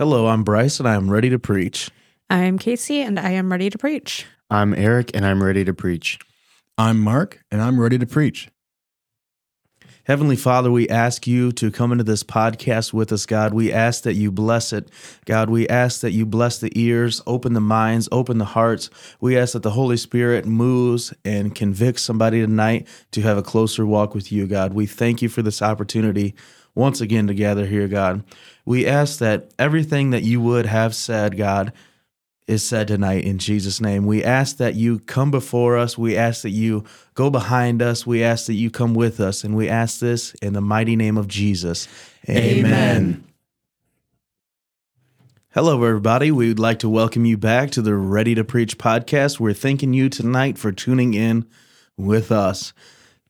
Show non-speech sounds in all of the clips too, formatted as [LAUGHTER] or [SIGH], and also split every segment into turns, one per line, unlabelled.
Hello, I'm Bryce and I am ready to preach.
I'm Casey and I am ready to preach.
I'm Eric and I'm ready to preach.
I'm Mark, and I'm ready to preach.
Heavenly Father, we ask you to come into this podcast with us, God. We ask that you bless it. God, we ask that you bless the ears, open the minds, open the hearts. We ask that the Holy Spirit moves and convicts somebody tonight to have a closer walk with you, God. We thank you for this opportunity once again to gather here, God. We ask that everything that you would have said, God, is said tonight in Jesus' name. We ask that you come before us. We ask that you go behind us. We ask that you come with us. And we ask this in the mighty name of Jesus.
Amen.
Hello, everybody. We would like to welcome you back to the Ready to Preach podcast. We're thanking you tonight for tuning in with us.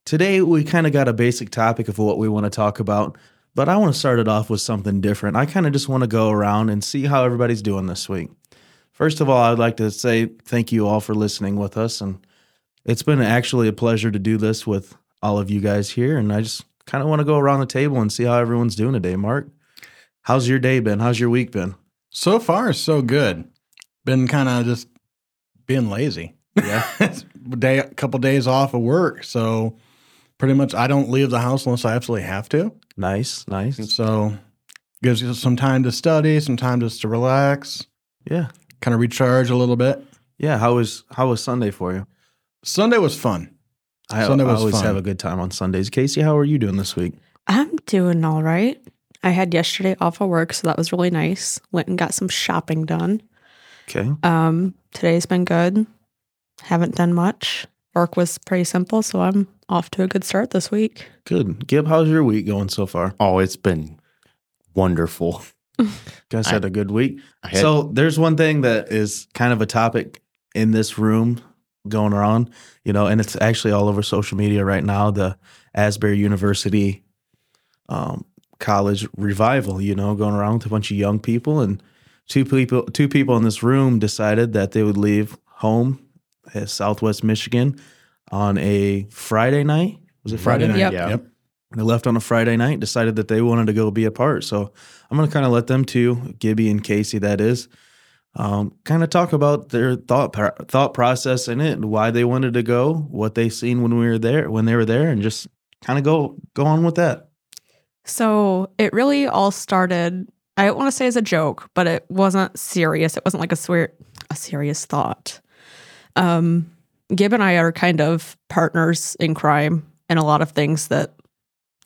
Today, we kind of got a basic topic of what we want to talk about, but I want to start it off with something different. I kind of just want to go around and see how everybody's doing this week. First of all, I'd like to say thank you all for listening with us. And it's been actually a pleasure to do this with all of you guys here. And I just kind of want to go around the table and see how everyone's doing today. Mark, how's your day been? How's your week been?
So far, so good. Been kind of just being lazy.
Yeah. [LAUGHS]
Day, a couple days off of work, so pretty much I don't leave the house unless I absolutely have to.
nice, nice.
So gives you some time to study, some time just to relax,
Yeah.
kind of recharge a little bit.
Yeah. How was how was Sunday for you?
Sunday was fun.
I,
Sunday
I always
fun.
have a good time on Sundays. Casey, how are you doing this week?
I'm doing all right. I had yesterday off of work, so that was really nice. Went and got some shopping done.
Okay.
Um, today's been good. Haven't done much. Work was pretty simple, so I'm off to a good start this week.
Good. Gib, how's your week going so far?
Oh, it's been wonderful.
Guys
I-
had a good week.
Had,
So there's one thing that is kind of a topic in this room going around, you know, and it's actually all over social media right now. The Asbury University um, college revival, you know, going around with a bunch of young people, and two people, two people in this room decided that they would leave home at Southwest Michigan on a Friday night. Was it Friday,
Friday
night?
night.
Yep.
Yep.
They left on a Friday night, decided that they wanted to go be a part. So I'm going to kind of let them two, Gibby and Casey, that is, um, kind of talk about their thought thought process in it, and why they wanted to go, what they seen when we were there, when they were there, and just kind of go go on with that.
So it really all started. I don't want to say as a joke, but it wasn't serious. It wasn't like a swear a serious thought. Um, Gib and I are kind of partners in crime and a lot of things that,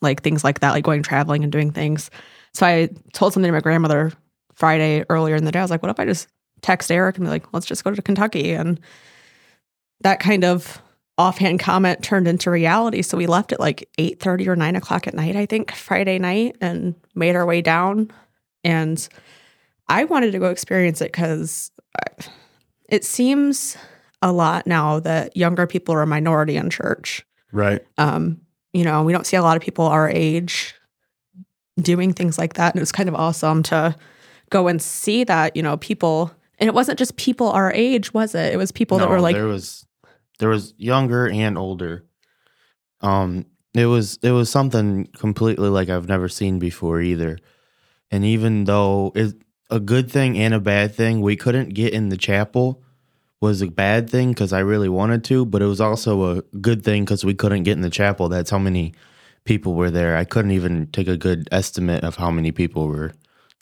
like things like that, like going traveling and doing things. So I told something to my grandmother Friday earlier in the day. I was like, "What if I just text Eric and be like, let's just go to Kentucky?" And that kind of offhand comment turned into reality. So we left at like eight thirty or nine o'clock at night, I think, Friday night, and made our way down. And I wanted to go experience it because it seems a lot now that younger people are a minority in church.
Right.
Um, you know, we don't see a lot of people our age doing things like that. And it was kind of awesome to go and see that, you know, people and it wasn't just people our age, was it? It was people that were like
there was there was younger and older. Um, it was it was something completely like I've never seen before either. And even though it's a good thing and a bad thing, we couldn't get in the chapel was a bad thing because I really wanted to, but it was also a good thing because we couldn't get in the chapel. That's how many people were there. I couldn't even take a good estimate of how many people were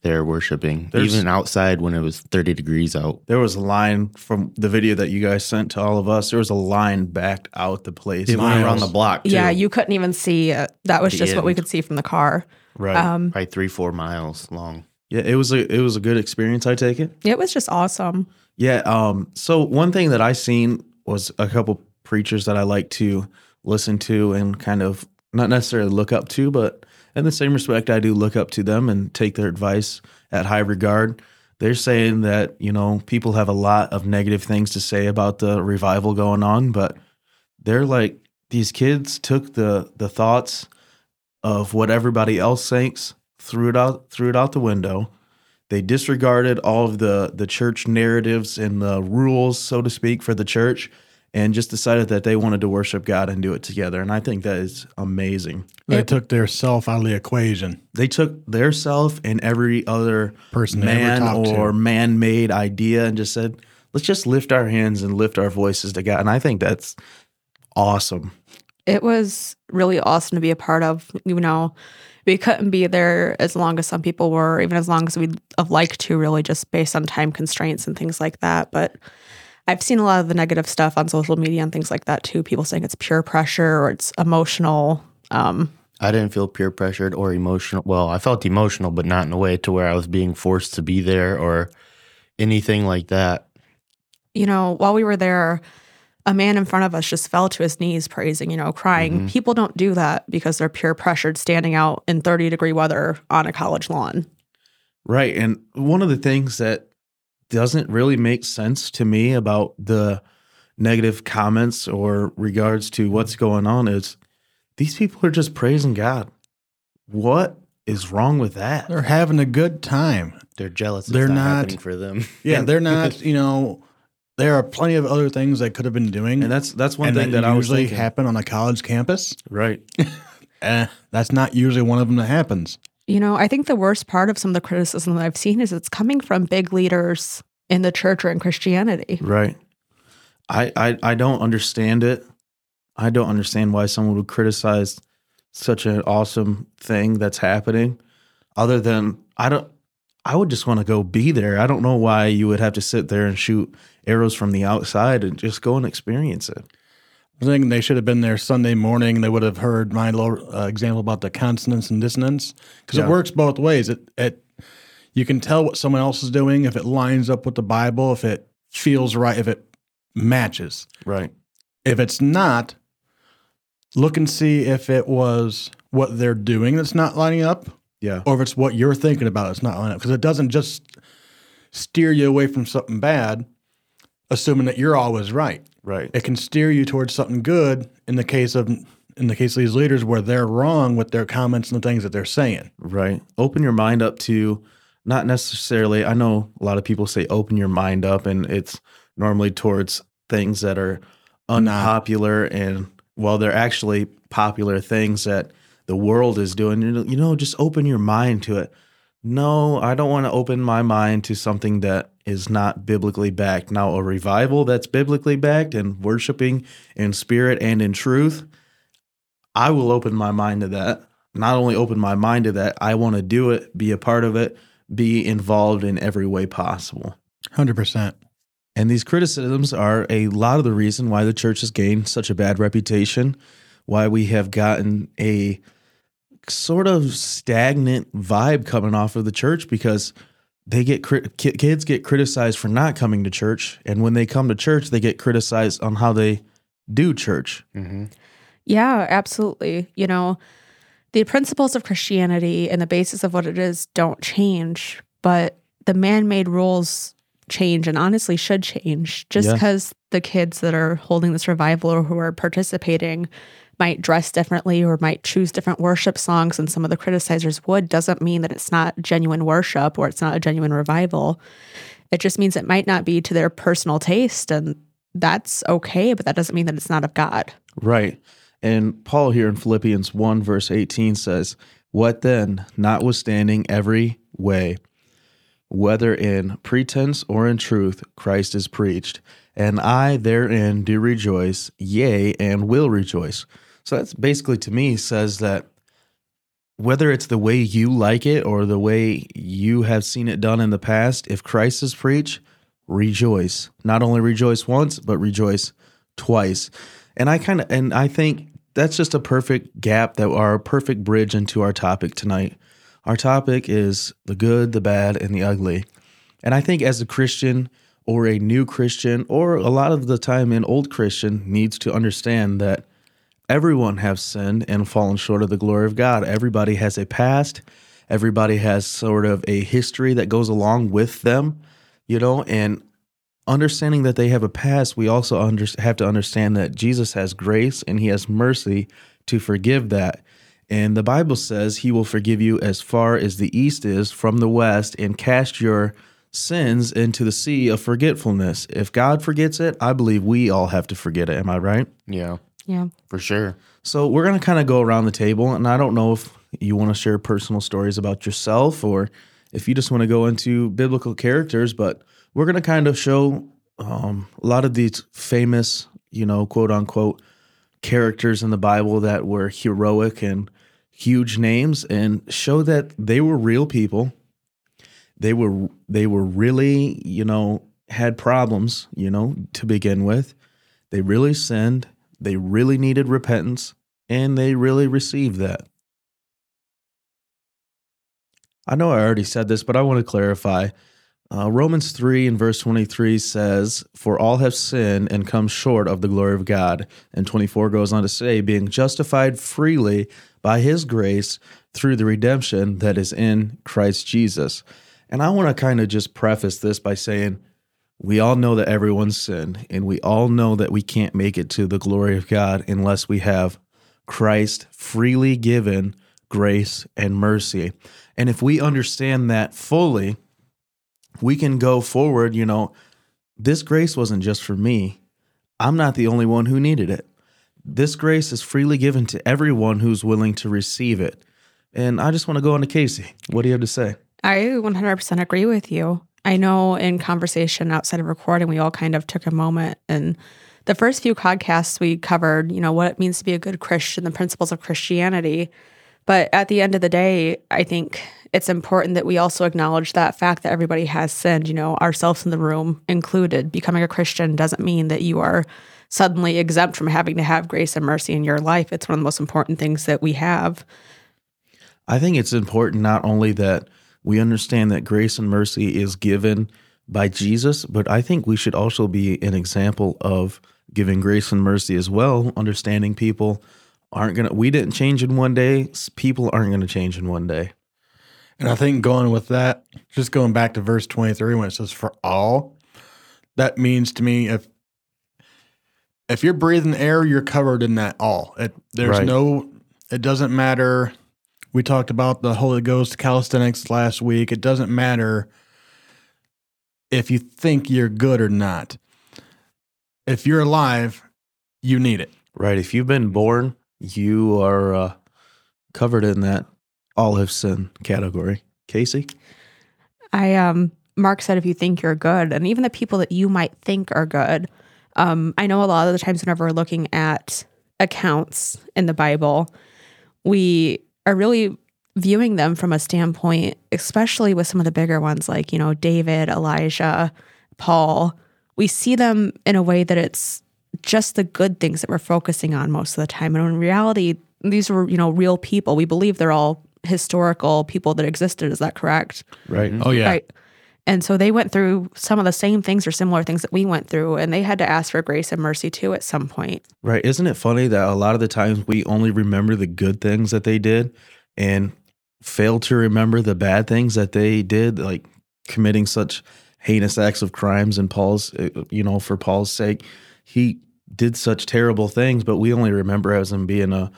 there worshiping,
There's-
even outside when it was 30 degrees out.
There was a line from the video that you guys sent to all of us. There was a line backed out the place.
It went around the block, too.
Yeah, you couldn't even see it. That was
The
just what we could see from the car.
right.
Um,
probably three, four miles long.
yeah, it was a it was a good experience. I take it.
it was just awesome.
Yeah. Um, so one thing that I seen was a couple preachers that I like to listen to and kind of not necessarily look up to, but in the same respect, I do look up to them and take their advice at high regard. They're saying that, you know, people have a lot of negative things to say about the revival going on, but they're like these kids took the the thoughts of what everybody else thinks, threw it out threw it out the window. They disregarded all of the the church narratives and the rules, so to speak, for the church, and just decided that they wanted to worship God and do it together. And I think that is amazing.
They
It-
took their self out of the equation.
They took their self and every other
Person
man
talked to.
or man made idea and just said, let's just lift our hands and lift our voices to God. And I think that's awesome.
it was really awesome to be a part of. You know, we couldn't be there as long as some people were, even as long as we'd have liked to, really, just based on time constraints and things like that. But I've seen a lot of the negative stuff on social media and things like that too. People saying it's peer pressure or it's emotional. Um,
I didn't feel peer pressured or emotional. Well, I felt emotional, but not in a way to where I was being forced to be there or anything like that.
you know, while we were there, a man in front of us just fell to his knees praising, you know, crying. Mm-hmm. People don't do that because they're peer pressured standing out in 30 degree weather on a college lawn.
Right. And one of the things that doesn't really make sense to me about the negative comments or regards to what's going on is these people are just praising God. What is wrong with that?
They're having a good time.
They're jealous. It's
They're
not,
not-
happening for them.
Yeah, [LAUGHS] they're not. You know, there are plenty of other things they could have been doing,
And that's that's one
and
thing that, I was
usually happen on a college campus.
right. [LAUGHS]
Eh, that's not usually one of them that happens.
You know, I think the worst part of some of the criticism that I've seen is it's coming from big leaders in the church or in Christianity.
Right. I, I I don't understand it. I don't understand why someone would criticize such an awesome thing that's happening. Other than I don't I would just want to go be there. I don't know why you would have to sit there and shoot arrows from the outside and just go and experience it.
I think they should have been there Sunday morning. They would have heard my little uh, example about the consonance and dissonance because
Yeah.
it works both ways. It, it you can tell what someone else is doing if it lines up with the Bible, if it feels right, if it matches.
Right.
If it's not, look and see if it was what they're doing that's not lining up,
Yeah.
or if it's what you're thinking about it's not lining up. Because it doesn't just steer you away from something bad, assuming that you're always right
Right.
it can steer you towards something good in the case of in the case of these leaders where they're wrong with their comments and the things that they're saying.
Right. Open your mind up to not necessarily, I know a lot of people say open your mind up, and it's normally towards things that are unpopular. And while they're actually popular things that the world is doing, you know, just open your mind to it. No, I don't want to open my mind to something that is not biblically backed. Now, a revival that's biblically backed and worshiping in spirit and in truth, I will open my mind to that. Not only open my mind to that, I want to do it, be a part of it, be involved in every way possible.
100%.
And these criticisms are a lot of the reason why the church has gained such a bad reputation, why we have gotten a sort of stagnant vibe coming off of the church because they get crit- kids get criticized for not coming to church and when they come to church they get criticized on how they do church.
Mm-hmm.
Yeah, absolutely. You know, the principles of Christianity and the basis of what it is don't change, but the man made rules change and honestly should change just
Yeah.
because the kids that are holding this revival or who are participating might dress differently or might choose different worship songs than some of the criticizers would doesn't mean that it's not genuine worship or it's not a genuine revival. It just means it might not be to their personal taste and that's okay, but that doesn't mean that it's not of God.
Right. And Paul here in Philippians 1, verse 18 says, What then, notwithstanding every way, whether in pretense or in truth, Christ is preached, and I therein do rejoice, yea, and will rejoice. So that's basically to me says that whether it's the way you like it or the way you have seen it done in the past, if Christ is preached, rejoice. Not only rejoice once, but rejoice twice. And I kind of and I think that's just a perfect gap that are a perfect bridge into our topic tonight. Our topic is the good, the bad, and the ugly. And I think as a Christian or a new Christian or a lot of the time an old Christian needs to understand that everyone has sinned and fallen short of the glory of God. Everybody has a past. Everybody has sort of a history that goes along with them, you know, and understanding that they have a past, we also under, have to understand that Jesus has grace and he has mercy to forgive that. And the Bible says he will forgive you as far as the east is from the west and cast your sins into the sea of forgetfulness. If God forgets it, I believe we all have to forget it. Am I right?
Yeah,
Yeah.
for sure.
So we're going to kind of go around the table, and I don't know if you want to share personal stories about yourself or if you just want to go into biblical characters, but we're going to kind of show um, a lot of these famous, you know, quote unquote, characters in the Bible that were heroic and huge names and show that they were real people. They were they were really, you know, had problems, you know, to begin with. They really sinned. They really needed repentance and they really received that. I know I already said this, but I want to clarify. Uh, Romans 3 and verse 23 says, For all have sinned and come short of the glory of God. And 24 goes on to say, Being justified freely by his grace through the redemption that is in Christ Jesus. And I want to kind of just preface this by saying, we all know that everyone's sinned, and we all know that we can't make it to the glory of God unless we have Christ freely given grace and mercy. And if we understand that fully, we can go forward. You know, this grace wasn't just for me, I'm not the only one who needed it. This grace is freely given to everyone who's willing to receive it. And I just want to go on to Casey. What do you have to say?
I 100% agree with you. I know in conversation outside of recording, we all kind of took a moment and the first few podcasts we covered, you know, what it means to be a good Christian, the principles of Christianity. But at the end of the day, I think it's important that we also acknowledge that fact that everybody has sinned, you know, ourselves in the room included. Becoming a Christian doesn't mean that you are suddenly exempt from having to have grace and mercy in your life. It's one of the most important things that we have.
I think it's important not only that we understand that grace and mercy is given by Jesus, but I think we should also be an example of giving grace and mercy as well, understanding people aren't going to, we didn't change in one day, people aren't going to change in one day.
And I think going with that, just going back to verse 23 when it says for all, that means to me if if you're breathing air, you're covered in that all. It, there's
Right.
no it doesn't matter. We talked about the Holy Ghost calisthenics last week. It doesn't matter if you think you're good or not. If you're alive, you need it.
Right. If you've been born, you are uh, covered in that all have sinned category. Casey?
I um Mark said if you think you're good, and even the people that you might think are good. Um, I know a lot of the times whenever we're looking at accounts in the Bible, we are really viewing them from a standpoint, especially with some of the bigger ones like, you know, David, Elijah, Paul. We see them in a way that it's just the good things that we're focusing on most of the time. And in reality, these were, you know, real people. We believe they're all historical people that existed. Is that correct?
Right. Mm-hmm.
Oh yeah.
Right. And so they went through some of the same things or similar things that we went through, and they had to ask for grace and mercy too at some point.
Right. Isn't it funny that a lot of the times we only remember the good things that they did and fail to remember the bad things that they did, like committing such heinous acts of crimes and Paul's, uh, you know, for Paul's sake, he did such terrible things, but we only remember as him being a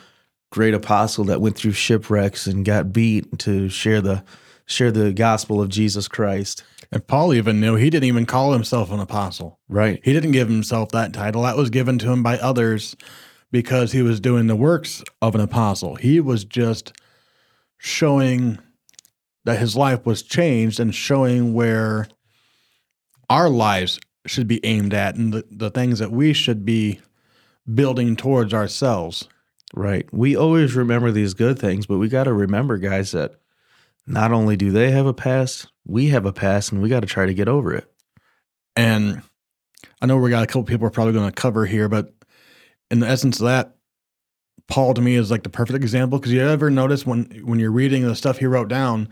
great apostle that went through shipwrecks and got beat to share the share the gospel of Jesus Christ.
And Paul even knew he didn't even call himself an apostle.
Right.
He didn't give himself that title. That was given to him by others because he was doing the works of an apostle. He was just showing that his life was changed and showing where our lives should be aimed at and the, the things that we should be building towards ourselves.
Right. We always remember these good things, but we got to remember, guys, that not only do they have a past, we have a past, and we got to try to get over it.
And I know we got a couple people we're probably going to cover here, but in the essence of that, Paul to me is like the perfect example because you ever notice when when you're reading the stuff he wrote down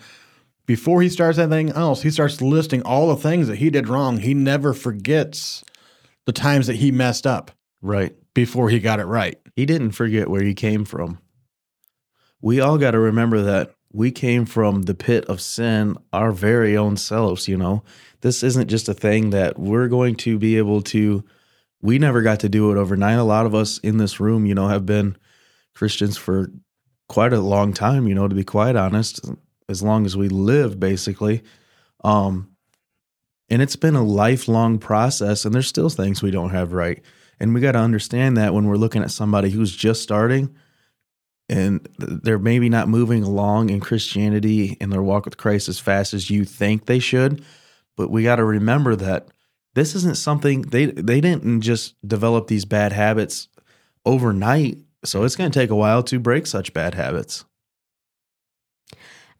before he starts anything else, he starts listing all the things that he did wrong. He never forgets the times that he messed up
Right.
before he got it right.
He didn't forget where he came from. We all got to remember that we came from the pit of sin, our very own selves, you know. This isn't just a thing that we're going to be able to we never got to do it overnight. A lot of us in this room, you know, have been Christians for quite a long time, you know, to be quite honest, as long as we live basically. Um And it's been a lifelong process, and there's still things we don't have right. And we got to understand that when we're looking at somebody who's just starting and they're maybe not moving along in Christianity in their walk with Christ as fast as you think they should. But we got to remember that this isn't something they they didn't just develop these bad habits overnight. So it's going to take a while to break such bad habits.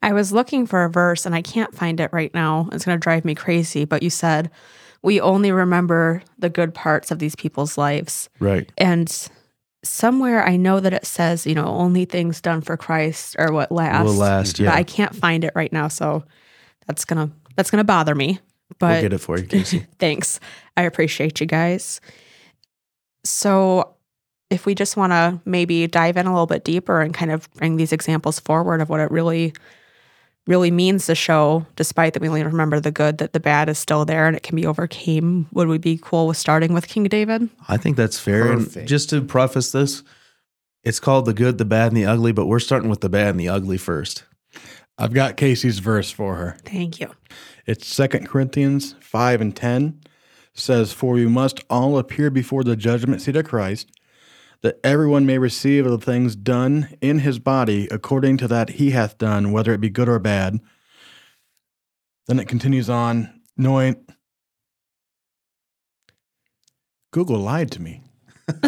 I was looking for a verse and I can't find it right now. It's going to drive me crazy. But you said, we only remember the good parts of these people's lives.
Right.
And somewhere I know that it says, you know, only things done for Christ are what last.
Will last.
But
Yeah.
I can't find it right now. So that's going to, that's to bother me. But
we'll get it for you, Casey. [LAUGHS]
Thanks. I appreciate you guys. So, if we just want to maybe dive in a little bit deeper and kind of bring these examples forward of what it really, really means to show, despite that we only remember the good, that the bad is still there and it can be overcame, would we be cool with starting with King David?
I think that's fair. And just to preface this, it's called the good, the bad, and the ugly, but we're starting with the bad and the ugly first.
I've got Casey's verse for her.
Thank you.
It's Second Corinthians 5 and 10 says, For we must all appear before the judgment seat of Christ, that everyone may receive of the things done in his body according to that he hath done, whether it be good or bad. Then it continues on, knowing Google lied to me. [LAUGHS]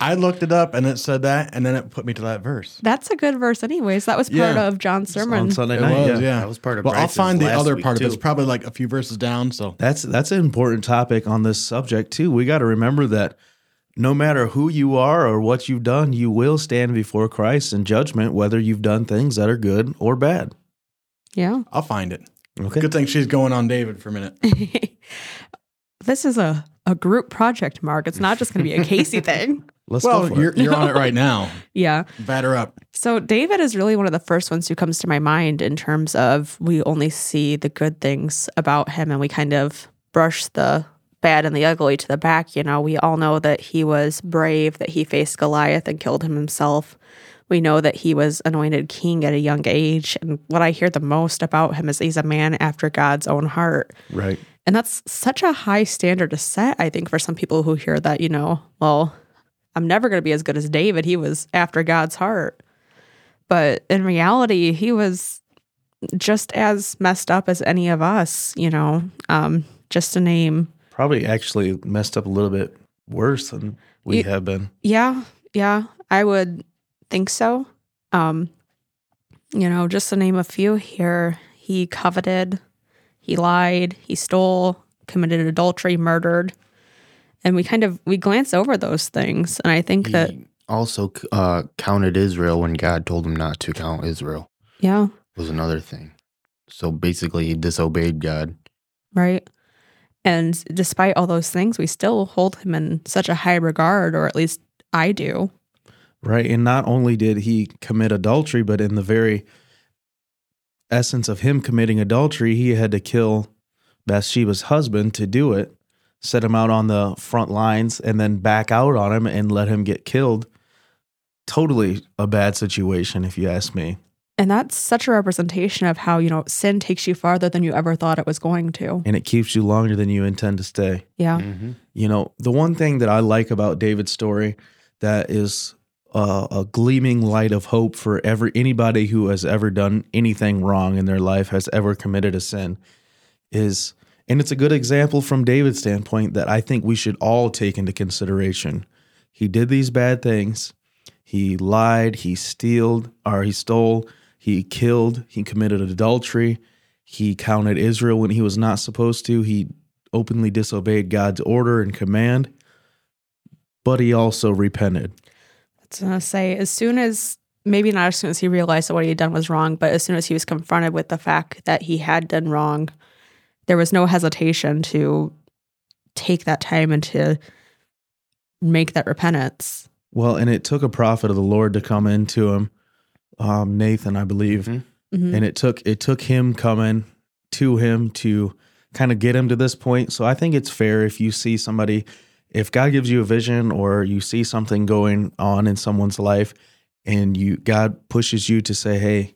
I looked it up and it said that, and then it put me to that verse.
That's a good verse, anyways. That was part
Yeah.
of John's sermon.
On Sunday
It
night.
was,
yeah.
yeah.
That was part of
Well, I'll find the other
week,
part of it. It's probably like a few verses down. So
That's that's an important topic on this subject too. We got to remember that no matter who you are or what you've done, you will stand before Christ in judgment, whether you've done things that are good or bad.
Yeah.
I'll find it.
Okay.
Good thing she's going on David for a minute. [LAUGHS]
this is a, a group project, Mark. It's not just going to be a Casey [LAUGHS] thing.
Let's go
well,
for
you're,
it.
you're on it right now. [LAUGHS]
Yeah.
Batter up.
So David is really one of the first ones who comes to my mind in terms of we only see the good things about him and we kind of brush the bad and the ugly to the back. You know, we all know that he was brave, that he faced Goliath and killed him himself. We know that he was anointed king at a young age. And what I hear the most about him is he's a man after God's own heart.
Right.
And that's such a high standard to set, I think, for some people who hear that, you know, well, I'm never going to be as good as David. He was after God's heart. But in reality, he was just as messed up as any of us, you know, um, just to name.
Probably actually messed up a little bit worse than we
You-
have been.
Yeah, yeah, I would think so. Um, you know, just to name a few here, he coveted, he lied, he stole, committed adultery, murdered. And we kind of we glance over those things. And I think
He
that
also uh, counted Israel when God told him not to count Israel.
yeah,
Was another thing. So basically, he disobeyed God.
right. And despite all those things, we still hold him in such a high regard, or at least I do.
Right. And not only did he commit adultery, but in the very essence of him committing adultery, he had to kill Bathsheba's husband to do it, set him out on the front lines, and then back out on him and let him get killed. Totally a bad situation, if you ask me.
And that's such a representation of how, you know, sin takes you farther than you ever thought it was going to.
And it keeps you longer than you intend to stay.
Yeah.
Mm-hmm.
You know, the one thing that I like about David's story that is a, a gleaming light of hope for every anybody who has ever done anything wrong in their life, has ever committed a sin, is, and it's a good example from David's standpoint that I think we should all take into consideration. He did these bad things. He lied. He stealed, or he stole. He killed. He committed adultery. He counted Israel when he was not supposed to. He openly disobeyed God's order and command, but he also repented.
I was gonna say, as soon as maybe not as soon as he realized that what he had done was wrong, but as soon as he was confronted with the fact that he had done wrong, there was no hesitation to take that time and to make that repentance.
Well, and it took a prophet of the Lord to come into him, um, Nathan, I believe,
Mhm.
Mhm.
and it took it took him coming to him to kind of get him to this point. So I think it's fair if you see somebody, if God gives you a vision or you see something going on in someone's life, and you God pushes you to say, "Hey,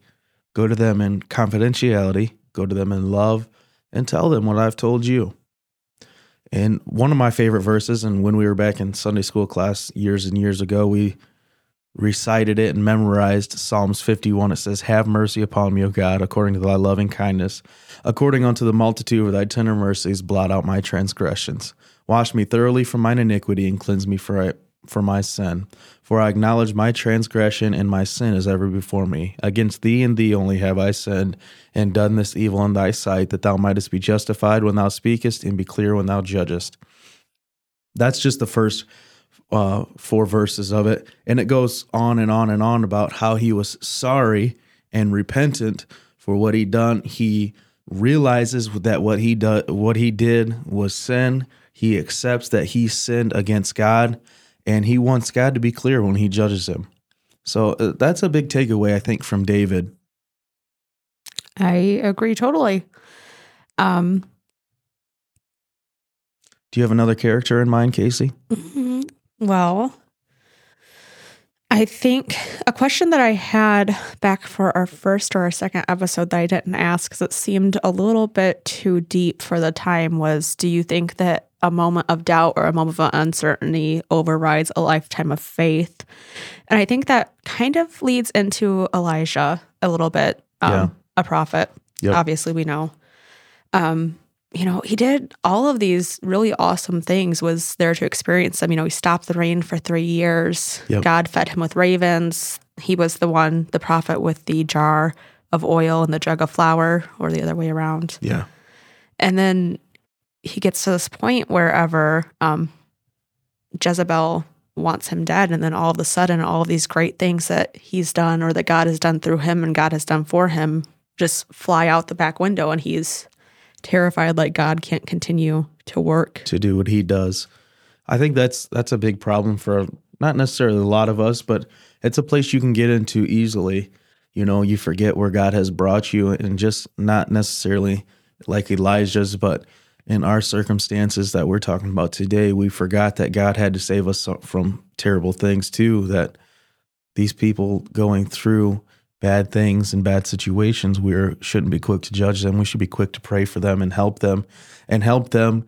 go to them in confidentiality, go to them in love, and tell them what I've told you." And one of my favorite verses, and when we were back in Sunday school class years and years ago, we recited it and memorized Psalms 51. It says, Have mercy upon me, O God, according to thy loving kindness. According unto the multitude of thy tender mercies, blot out my transgressions. Wash me thoroughly from mine iniquity and cleanse me for, for my sin. For I acknowledge my transgression and my sin is ever before me. Against thee and thee only have I sinned and done this evil in thy sight, that thou mightest be justified when thou speakest and be clear when thou judgest. That's just the first uh, four verses of it. And it goes on and on and on about how he was sorry and repentant for what he done. He realizes that what he do, what he did was sin. He accepts that he sinned against God, and he wants God to be clear when he judges him. So uh, that's a big takeaway, I think, from David.
I agree totally. Um,
Do you have another character in mind, Casey? [LAUGHS]
Well, I think a question that I had back for our first or our second episode that I didn't ask because it seemed a little bit too deep for the time was Do you think that a moment of doubt or a moment of uncertainty overrides a lifetime of faith? And I think that kind of leads into Elijah a little bit, um,
Yeah.
a prophet.
Yep.
Obviously, we know. Um, you know, he did all of these really awesome things, was there to experience them. You know, he stopped the rain for three years.
Yep.
God fed him with ravens. He was the one, the prophet with the jar of oil and the jug of flour, or the other way around.
Yeah.
And then he gets to this point wherever um, Jezebel wants him dead. And then all of a sudden, all of these great things that he's done or that God has done through him and God has done for him just fly out the back window. And he's terrified like God can't continue to work.
to do what he does. I think that's that's a big problem for not necessarily a lot of us, but it's a place you can get into easily. You know, you forget where God has brought you and just not necessarily like Elijah's, but in our circumstances that we're talking about today, we forgot that God had to save us from terrible things too, that these people going through bad things and bad situations, we shouldn't be quick to judge them. We should be quick to pray for them and help them and help them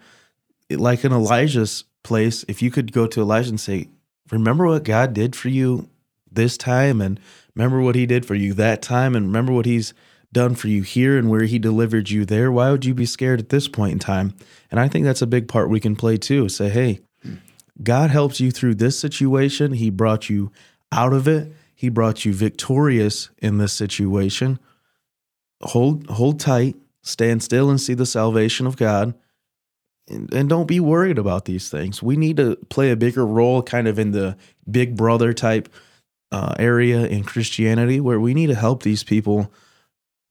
like in Elijah's place, if you could go to Elijah and say, Remember what God did for you this time, and remember what he did for you that time, and remember what he's done for you here and where he delivered you there, why would you be scared at this point in time? And I think that's a big part we can play too. Say, hey, God helped you through this situation, he brought you out of it, he brought you victorious in this situation. Hold hold tight, stand still and see the salvation of God and, and don't be worried about these things. We need to play a bigger role, kind of in the big brother type uh, area in Christianity, where we need to help these people.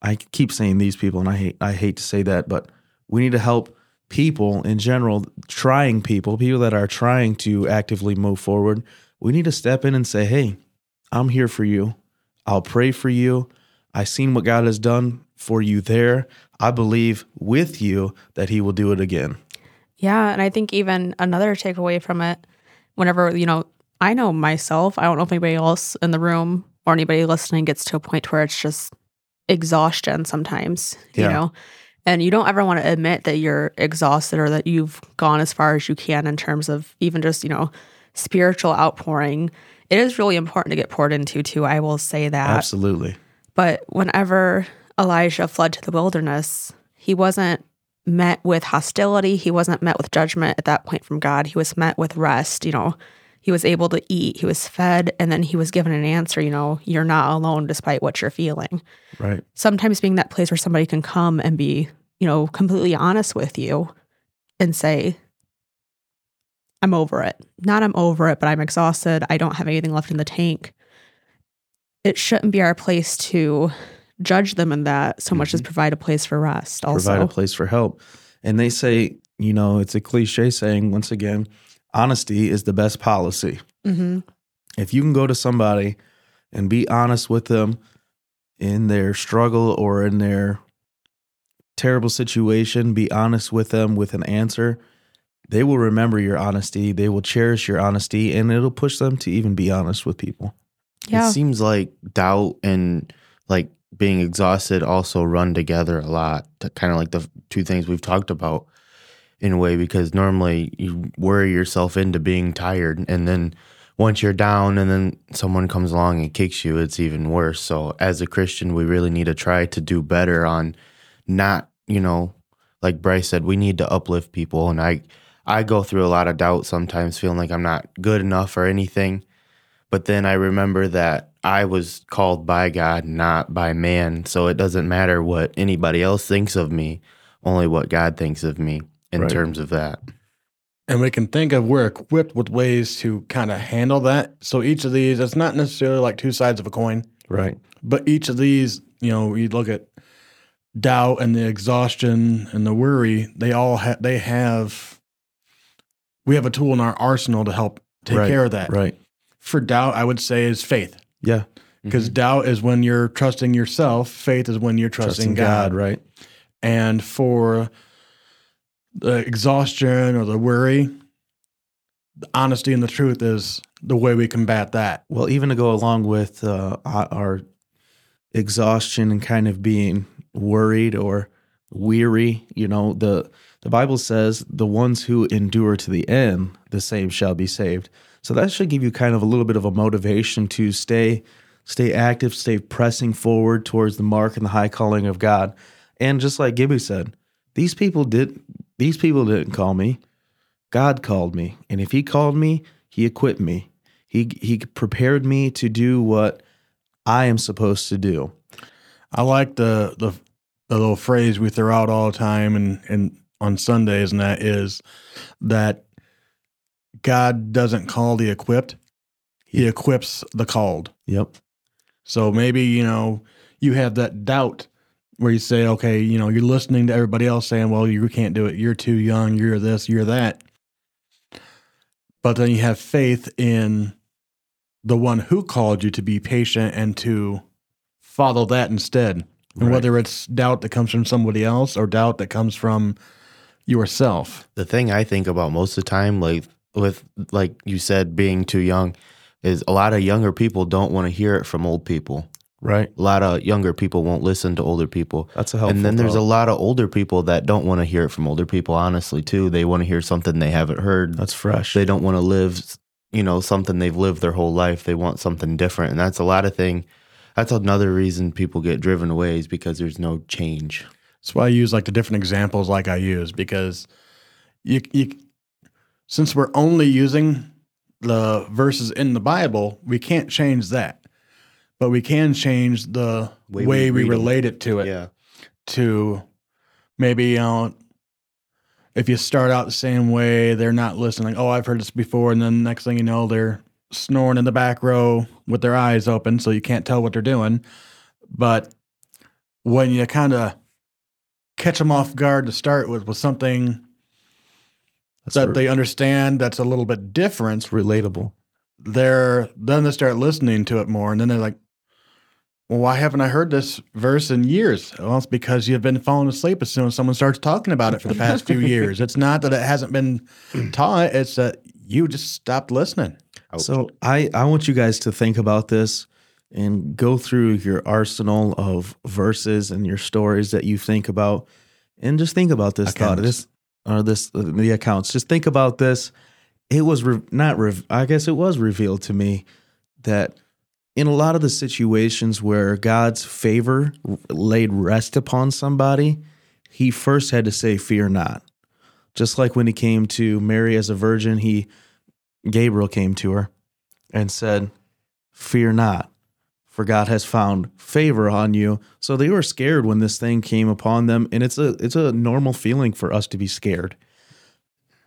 I keep saying these people, and I hate I hate to say that, but we need to help people in general, trying people, people that are trying to actively move forward. We need to step in and say, "Hey, I'm here for you. I'll pray for you. I've seen what God has done for you there. I believe with you that He will do it again."
Yeah. And I think even another takeaway from it, whenever, you know, I know myself, I don't know if anybody else in the room or anybody listening gets to a point where it's just exhaustion sometimes, you know, and you don't ever want to admit that you're exhausted or that you've gone as far as you can in terms of even just, you know, spiritual outpouring. It is really important to get poured into, too. I will say that.
Absolutely.
But whenever Elijah fled to the wilderness, he wasn't met with hostility. He wasn't met with judgment at that point from God. He was met with rest. You know, he was able to eat, he was fed, and then he was given an answer, you know, you're not alone despite what you're feeling.
Right.
Sometimes being that place where somebody can come and be, you know, completely honest with you and say, I'm over it. Not I'm over it, but I'm exhausted. I don't have anything left in the tank. It shouldn't be our place to judge them in that so much as provide a place for rest also.
Provide a place for help. And they say, you know, it's a cliche saying, once again, honesty is the best policy.
hmm
If you can go to somebody and be honest with them in their struggle or in their terrible situation, be honest with them with an answer, they will remember your honesty. They will cherish your honesty and it'll push them to even be honest with people.
Yeah.
It seems like doubt and like being exhausted also run together a lot. Kind of like the two things we've talked about. in a way because normally you worry yourself into being tired and then once you're down and then someone comes along and kicks you it's even worse so as a christian we really need to try to do better on not you know like bryce said we need to uplift people and i i go through a lot of doubt sometimes feeling like i'm not good enough or anything but then i remember that i was called by god not by man so it doesn't matter what anybody else thinks of me only what god thinks of me in
Right.
terms of that
And we can think of we're equipped with ways to kind of handle that. So each of these, it's not necessarily like two sides of a coin,
Right.
but each of these, you know, you look at doubt and the exhaustion and the worry, they all have, they have, we have a tool in our arsenal to help take
Right,
care of that.
Right.
For doubt, I would say is faith.
Yeah.
Because doubt is when you're trusting yourself. Faith is when you're trusting, God.
Right.
And for the exhaustion or the worry, the honesty and the truth is the way we combat that.
Well, even to go along with uh, our exhaustion and kind of being worried or weary, you know, the the Bible says the ones who endure to the end, the same shall be saved. So that should give you kind of a little bit of a motivation to stay stay active, stay pressing forward towards the mark and the high calling of God. And just like Gibby said, these people did these people didn't call me. God called me. And if he called me, he equipped me. He he prepared me to do what I am supposed to do.
I like the the, the little phrase we throw out all the time and, and on Sundays, and that is that God doesn't call the equipped, He equips the called.
Yep.
So maybe, you know, you have that doubt where you say, okay, you know, you're listening to everybody else saying, well, you can't do it. You're too young. You're this, you're that. But then you have faith in the one who called you to be patient and to follow that instead. And
Right.
whether it's doubt that comes from somebody else or doubt that comes from yourself.
the thing I think about most of the time, like with like you said, being too young, is a lot of younger people don't want to hear it from old people.
Right.
A lot of younger people won't listen to older people.
That's a helpful.
and then there's a lot of older people that don't want to hear it from older people, honestly, too. They want to hear something they haven't heard.
that's fresh.
They don't want to live, you know, something they've lived their whole life. They want something different. And that's a lot of thing. That's another reason people get driven away is because there's no change.
That's why I use like the different examples like I use because you you since we're only using the verses in the Bible, we can't change that. But we can change the
Way
way,
we
we, relate it to it.
Yeah.
To maybe you know if you start out the same way, they're not listening. Oh, I've heard this before, and then next thing you know, they're snoring in the back row with their eyes open, so you can't tell what they're doing. But when you kind of catch them off guard to start with with something
That's
that
re-
they understand that's a little bit different,
it's relatable.
they're then they start listening to it more, and then they're like, "Well, why haven't I heard this verse in years?" Well, it's because you've been falling asleep as soon as someone starts talking about it for the past few years. It's not that it hasn't been taught; it's that you just stopped listening.
So I I want you guys to think about this and go through your arsenal of verses and your stories that you think about, and just think about this thought.
Accounts.
This or this uh, the accounts. Just think about this. It was re- not. Re- I guess it was revealed to me that in a lot of the situations where God's favor laid rest upon somebody, He first had to say, "Fear not." Just like when He came to Mary as a virgin, He Gabriel came to her and said, Fear not, for God has found favor on you. So they were scared when this thing came upon them. And it's a it's a normal feeling for us to be scared.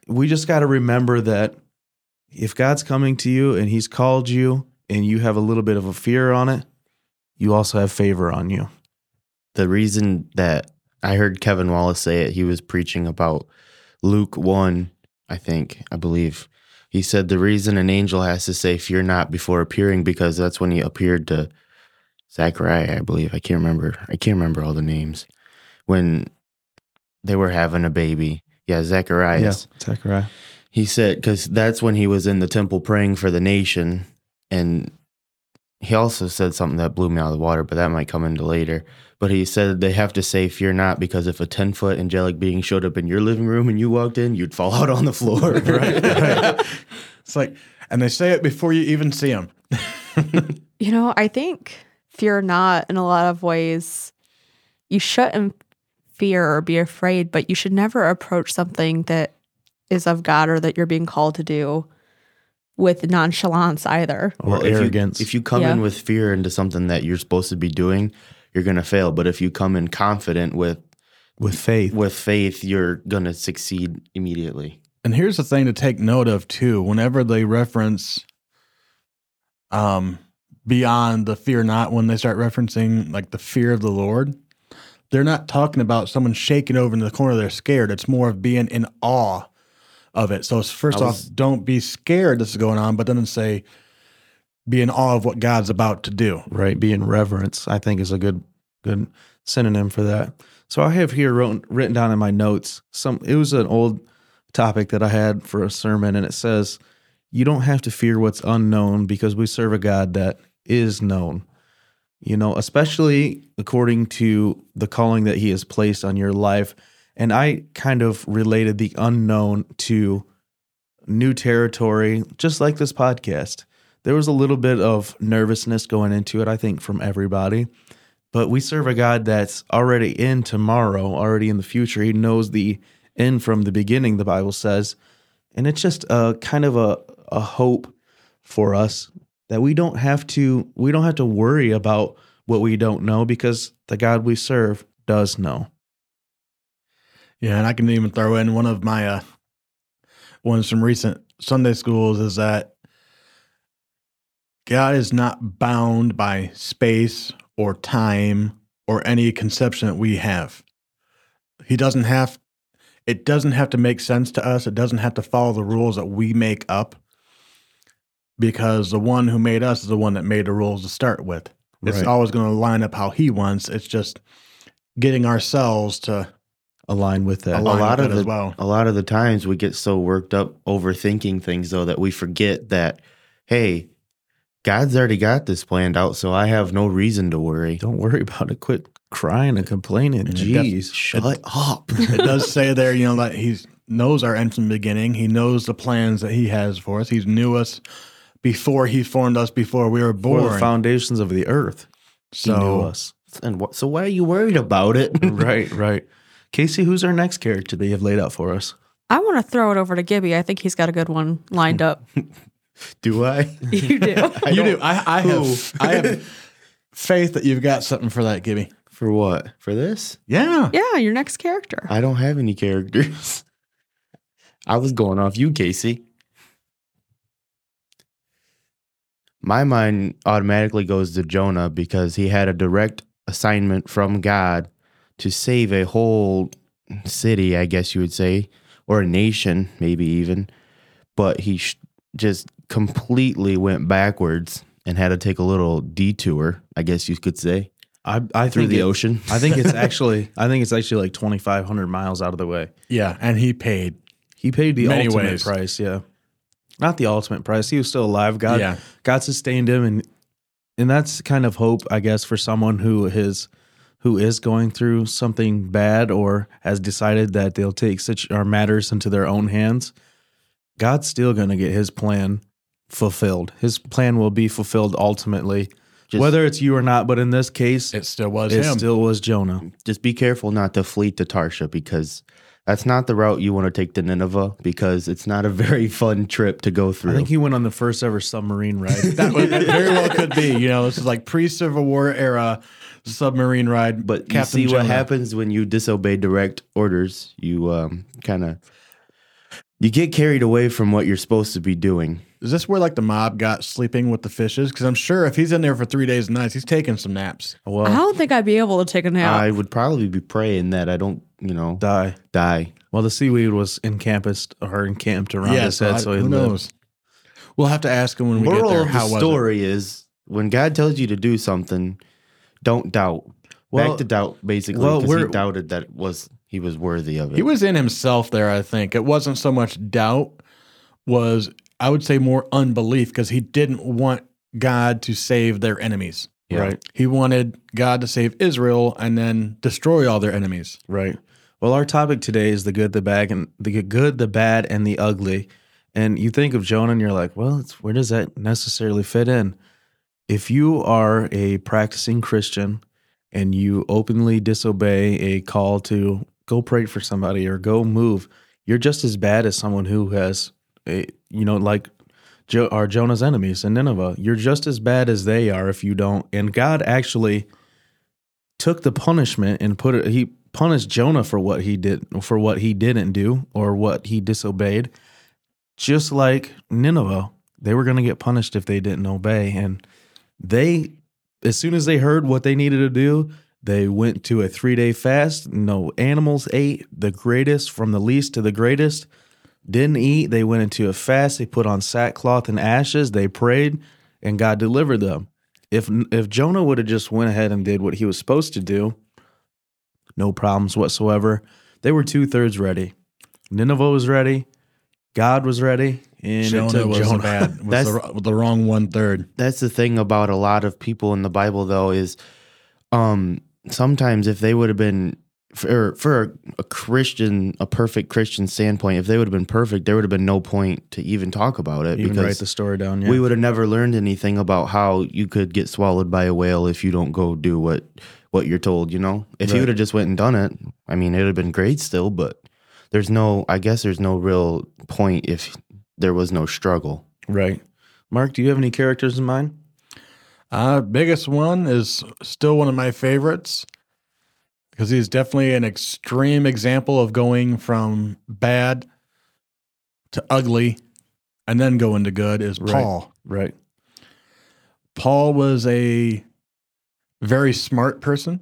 We just got to remember that if God's coming to you and He's called you and you have a little bit of a fear on it, you also have favor on you.
the reason that I heard Kevin Wallace say it, he was preaching about Luke 1, I think, I believe. He said the reason an angel has to say, Fear not before appearing, because that's when he appeared to Zachariah, I believe. I can't remember. I can't remember all the names. When they were having a baby. Yeah, Zacharias.
Zechariah.
He said, because that's when he was in the temple praying for the nation. And he also said something that blew me out of the water, but that might come into later. But he said they have to say fear not because if a 10 foot angelic being showed up in your living room and you walked in, you'd fall out on the floor. [LAUGHS]
right. [LAUGHS] It's like, and they say it before you even see them. [LAUGHS]
You know, I think fear not in a lot of ways. You shouldn't fear or be afraid, but you should never approach something that is of God or that you're being called to do with nonchalance either.
Or
if you-
arrogance.
If you, come in with fear into something that you're supposed to be doing, you're going to fail. But if you come in confident with
with faith.
with faith, you're going to succeed immediately.
And here's the thing to take note of too. Whenever they reference um beyond the fear not, when they start referencing like the fear of the Lord, they're not talking about someone shaking over in the corner they're scared. It's more of being in awe of it. So first
I
off, don't be scared this is going on, but then say be in awe of what God's about to do.
right be in reverence i think is a good good synonym for that. So i have here wrote, written down in my notes some it was an old topic that i had for a sermon and it says you don't have to fear what's unknown because we serve a god that is known. You know especially according to the calling that he has placed on your life. And i kind of related the unknown to new territory just like this podcast. There was a little bit of nervousness going into it, I think, from everybody. But we serve a God that's already in tomorrow, already in the future. He knows the end from the beginning, the Bible says. And it's just a kind of a, a hope for us that we don't have to we don't have to worry about what we don't know because the God we serve does know.
Yeah, and I can even throw in one of my uh one of some recent Sunday schools is that God is not bound by space or time or any conception that we have. He doesn't have it doesn't have to make sense to us. It doesn't have to follow the rules that we make up because the one who made us is the one that made the rules to start with. It's
Right.
always going to line up how he wants. It's just getting ourselves to
Align with that.
Align
a lot of
it
the
as well.
a lot of the times we get so worked up overthinking things though that we forget that hey, God's already got this planned out, so I have no reason to worry.
Don't worry about it. Quit crying and complaining.
And it does-
Jeez.
Shut up. [LAUGHS]
it does say there, you know, that he knows our end from the beginning. He knows the plans that he has for us. He knew us before he formed us, before we were
For
born.
the foundations of the earth. He knew
so
us.
and what, so why are you worried about it? [LAUGHS]
right, right. Casey, who's our next character that you have laid out for us?
I want to throw it over to Gibby. I think he's got a good one lined up. [LAUGHS]
Do [LAUGHS] [LAUGHS] I?
you do.
I
you
don't-
I, I have. I have faith that you've got something for that, Gibby.
For what? For this?
Yeah.
Yeah, your next character.
I don't have any characters. [LAUGHS] I was going off you, Casey. My mind automatically goes to Jonah because he had a direct assignment from God to save a whole city, I guess you would say, or a nation, maybe even. But he sh- just completely went backwards and had to take a little detour, I guess you could say,
I, I
through
think
the
it-
ocean.
I think it's [LAUGHS] actually I think it's actually like twenty five hundred miles out of the way.
Yeah. And he paid.
He paid the ultimate
ways.
price, yeah. Not the ultimate price. He was still alive. God
Yeah.
God sustained him and and that's kind of hope, I guess, for someone who is who is going through something bad or has decided that they'll take such our matters into their own hands. God's still going to get his plan fulfilled. His plan will be fulfilled ultimately,
Just-
whether it's you or not. But in this case,
It still was
it
him.
still was Jonah.
just be careful not to flee to Tarshish because that's not the route you want to take to Nineveh because it's not a [LAUGHS] very fun trip to go through.
I think he went on the first ever submarine ride. [LAUGHS]
that, very well could be. You know, this is like pre Civil War era submarine ride.
but
Captain
you see what happens when you disobey direct orders. You um, kind of you get carried away from what you're supposed to be doing.
Is this where like the mob got sleeping with the fishes? Because I'm sure if he's in there for three days and nights, he's taking some naps.
well,
I don't think I'd be able to take a nap.
I would probably be praying that I don't, you know,
die.
die.
Well, the seaweed was encamped or encamped around
Yeah,
his head,
I-
so he
who
lived.
knows? We'll have to ask him when we get
Moral
there.
of
How
the
was
story is when God tells you to do something, don't doubt.
Well-
Back to doubt, basically,
well,
because he
we're-
doubted that it was he was worthy of it.
it? He was in himself there. I think it wasn't so much doubt. Was I would say more unbelief because he didn't want God to save their enemies.
Yeah.
Right.
He wanted God to save Israel and then destroy all their enemies.
Right. Well, our topic today is the good, the bad, and the good, the bad, and the ugly. And you think of Jonah, and you're like, well, it's, where does that necessarily fit in? If you are a practicing Christian and you openly disobey a call to go pray for somebody or go move, you're just as bad as someone who has, a, you know, like jo- are Jonah's enemies in Nineveh. You're just as bad as they are if you don't. And God actually took the punishment and put it. He punished Jonah for what he did for what he didn't do or what he disobeyed. Just like Nineveh, they were going to get punished if they didn't obey. And they, as soon as they heard what they needed to do, they went to a three day fast. No animals ate. The greatest from the least to the greatest didn't eat. They went into a fast. They put on sackcloth and ashes. They prayed, and God delivered them. If if Jonah would have just went ahead and did what he was supposed to do, no problems whatsoever. They were two thirds ready. Nineveh was ready. God was ready, and it
Jonah was
Jonah.
bad. Was
That's-
the, the wrong one third.
That's the thing about a lot of people in the Bible, though, is um, sometimes if they would have been for for a, a Christian, a perfect Christian standpoint, if they would have been perfect, there would have been no point to even talk about it
Even write
because
the story down. Yeah.
we would have never learned anything about how you could get swallowed by a whale if you don't go do what what you're told. You know, if
Right.
he would have just went and done it, I mean, it'd have been great still. But there's no, I guess, there's no real point if there was no struggle.
right. Mark, do you have any characters in mind?
Uh, biggest one is still one of my favorites because he's definitely an extreme example of going from bad to ugly and then going to good is
Right.
Paul.
Right.
Paul was a very smart person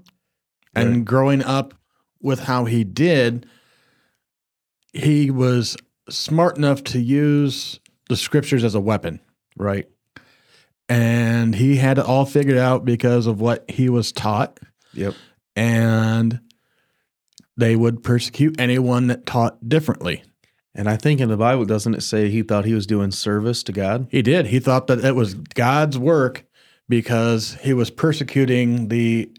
and
Right.
growing up with how he did, he was smart enough to use the scriptures as a weapon.
Right.
And he had it all figured out because of what he was taught.
Yep.
And they would persecute anyone that taught differently.
And I think in the Bible, doesn't it say he thought he was doing service to God?
He did. He thought that it was God's work because he was persecuting the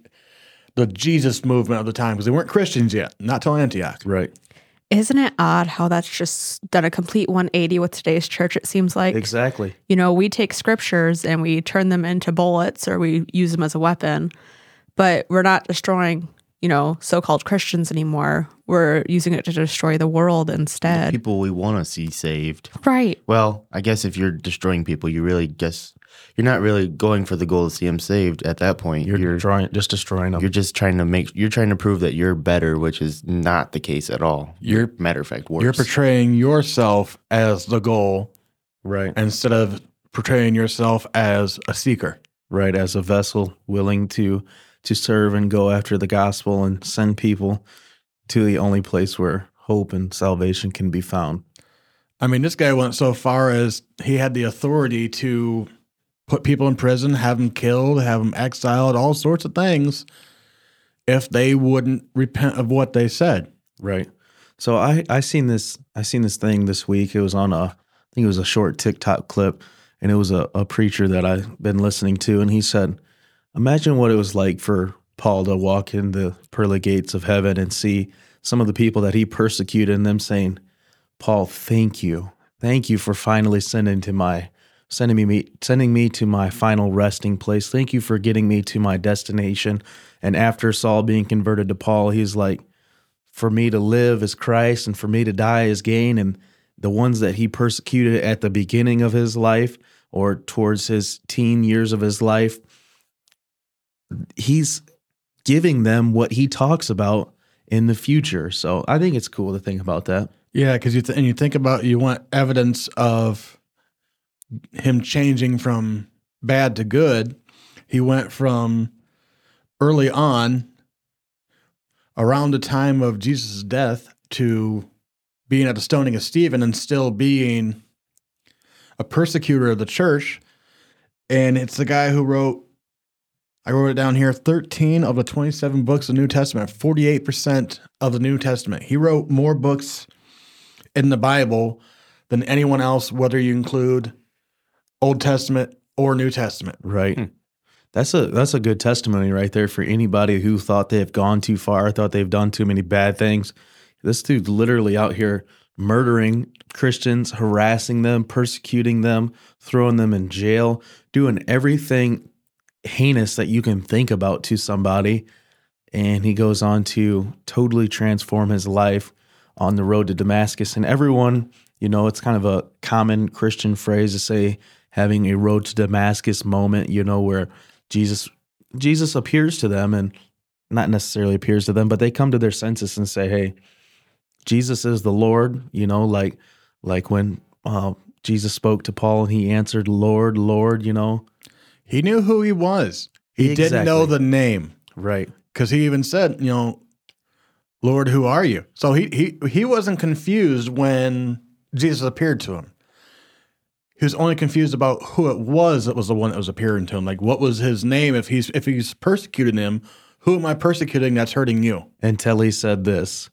the Jesus movement of the time because they weren't Christians yet, not till Antioch.
Right.
Isn't it odd how that's just done a complete 180 with today's church? It seems like,
Exactly.
you know, we take scriptures and we turn them into bullets or we use them as a weapon, but we're not destroying, you know, so called Christians anymore. We're using it to destroy the world instead.
People we want to see saved.
right.
Well, I guess if you're destroying people, you really guess you're not really going for the goal to see them saved at that point.
You're,
You're you're,
destroying, just destroying them.
You're just trying to make you're trying to prove that you're better, which is not the case at all.
You're-
matter of fact worse.
You're portraying yourself as the goal
right.
instead of portraying yourself as a seeker.
right as a vessel willing to to serve and go after the gospel and send people to the only place where hope and salvation can be found.
I mean, this guy went so far as he had the authority to put people in prison, have them killed, have them exiled, all sorts of things if they wouldn't repent of what they said.
right. So i i seen this i seen this thing this week. It was on a i think it was a short tiktok clip and it was a, a preacher that i've been listening to and he said imagine what it was like for paul to walk in the pearly gates of heaven and see some of the people that he persecuted and them saying Paul, thank you. Thank you for finally sending to my sending me sending me to my final resting place. Thank you for getting me to my destination. And after Saul being converted to Paul, he's like, for me to live is Christ and for me to die is gain. And the ones that he persecuted at the beginning of his life or towards his teen years of his life, he's giving them what he talks about in the future. So I think it's cool to think about that.
Yeah, because you th- and you think about you want evidence of him changing from bad to good. He went from early on, around the time of Jesus' death, to being at the stoning of Stephen and still being a persecutor of the church. And it's the guy who wrote, I wrote it down here 13 of the 27 books of the New Testament, 48% of the New Testament. He wrote more books in the Bible than anyone else, whether you include Old Testament or New Testament.
Right.
Hmm.
That's a that's a good testimony right there for anybody who thought they have gone too far, thought they've done too many bad things. This dude's literally out here murdering Christians, harassing them, persecuting them, throwing them in jail, doing everything heinous that you can think about to somebody. And he goes on to totally transform his life on the road to Damascus. And everyone, you know, it's kind of a common Christian phrase to say having a road to Damascus moment, you know, where Jesus Jesus appears to them and not necessarily appears to them, but they come to their senses and say, "Hey, Jesus is the Lord." You know, like like when uh, Jesus spoke to Paul and he answered, "Lord, Lord." You know,
He knew who he was. He didn't know the name
right?
because he even said, you know, Lord, who are you? So he he he wasn't confused when Jesus appeared to him. He was only confused about who it was that was the one that was appearing to him. Like, what was his name? If he's if he's persecuting him, who am I persecuting that's hurting you?
Until he said this,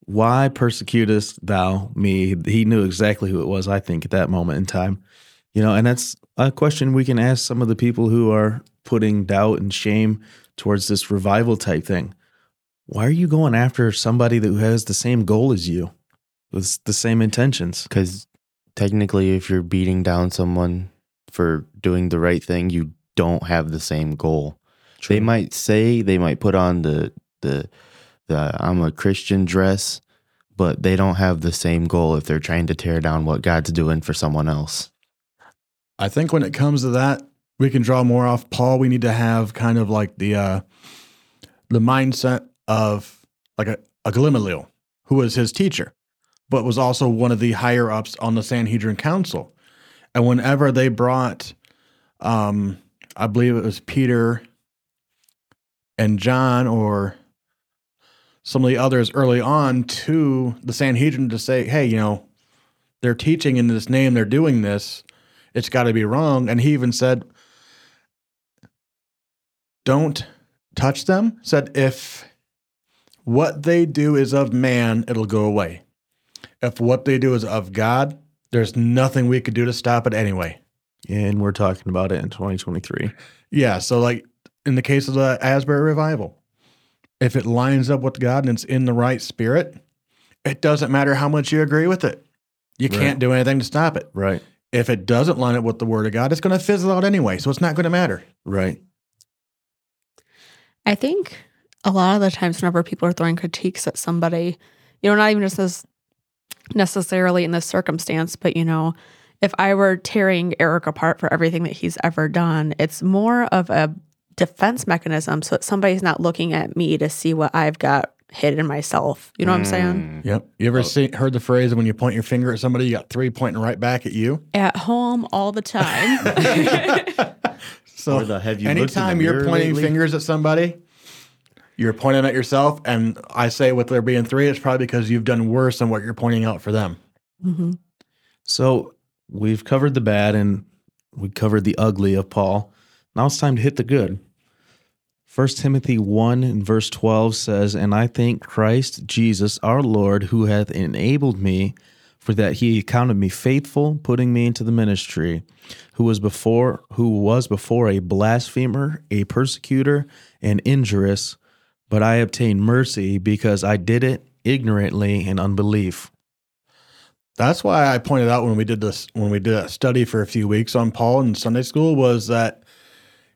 "Why persecutest thou me?" He knew exactly who it was. I think at that moment in time, you know, and that's a question we can ask some of the people who are putting doubt and shame towards this revival type thing. Why are you going after somebody that who has the same goal as you, with the same intentions?
Because technically, if you're beating down someone for doing the right thing, you don't have the same goal. They might say they might put on the the the I'm a Christian dress, but they don't have the same goal if they're trying to tear down what God's doing for someone else.
I think when it comes to that, we can draw more off Paul. We need to have kind of like the uh, the mindset of like a, a Gamaliel, who was his teacher, but was also one of the higher ups on the Sanhedrin Council. And whenever they brought, um, I believe it was Peter and John or some of the others early on to the Sanhedrin to say, hey, you know, they're teaching in this name, they're doing this it's got to be wrong. And he even said, don't touch them. Said, if what they do is of man, it'll go away. If what they do is of God, there's nothing we could do to stop it anyway.
And we're talking about it in 2023.
Yeah. So, like in the case of the Asbury revival, if it lines up with God and it's in the right spirit, it doesn't matter how much you agree with it. You
Right.
can't do anything to stop it.
Right.
If it doesn't line up with the word of God, it's going to fizzle out anyway. So, it's not going to matter.
Right.
I think a lot of the times whenever people are throwing critiques at somebody, you know, not even just as necessarily in this circumstance, but you know, if I were tearing Eric apart for everything that he's ever done, it's more of a defense mechanism so that somebody's not looking at me to see what I've got hidden in myself. You know what I'm saying?
Yep. You ever seen heard the phrase when you point your finger at somebody, you got three pointing right back at you?
At home all the time. [LAUGHS]
So
Or the, "Have you looked in the
anytime you're
mirror
pointing
lately?"
fingers at somebody, you're pointing at yourself. And I say with there being three, it's probably because you've done worse than what you're pointing out for them.
hmm
So we've covered the bad and we covered the ugly of Paul. Now it's time to hit the good. First Timothy 1 and verse 12 says, And I thank Christ Jesus our Lord, who hath enabled me, for that he accounted me faithful, putting me into the ministry, who was before who was before a blasphemer, a persecutor, and injurious, but I obtained mercy because I did it ignorantly in unbelief.
That's why I pointed out when we did this, when we did a study for a few weeks on Paul in Sunday school, was that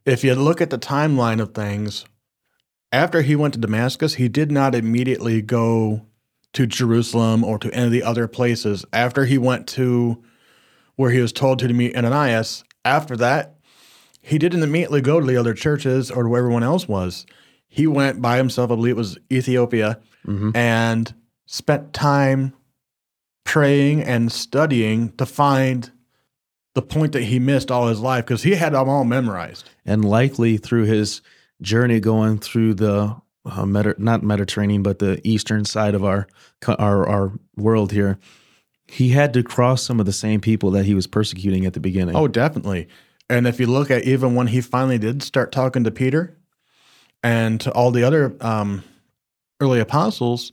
if you look at the timeline of things, after he went to Damascus, he did not immediately go to Jerusalem or to any of the other places. After he went to where he was told to meet Ananias, after that, he didn't immediately go to the other churches or to where everyone else was. He went by himself, I believe it was Ethiopia,
Mhm.
and spent time praying and studying to find the point that he missed all his life because he had them all memorized.
and likely through his journey going through the uh, Medi- not Mediterranean, but the eastern side of our, our our world here, he had to cross some of the same people that he was persecuting at the beginning.
Oh, definitely. And if you look at even when he finally did start talking to Peter and to all the other um, early apostles,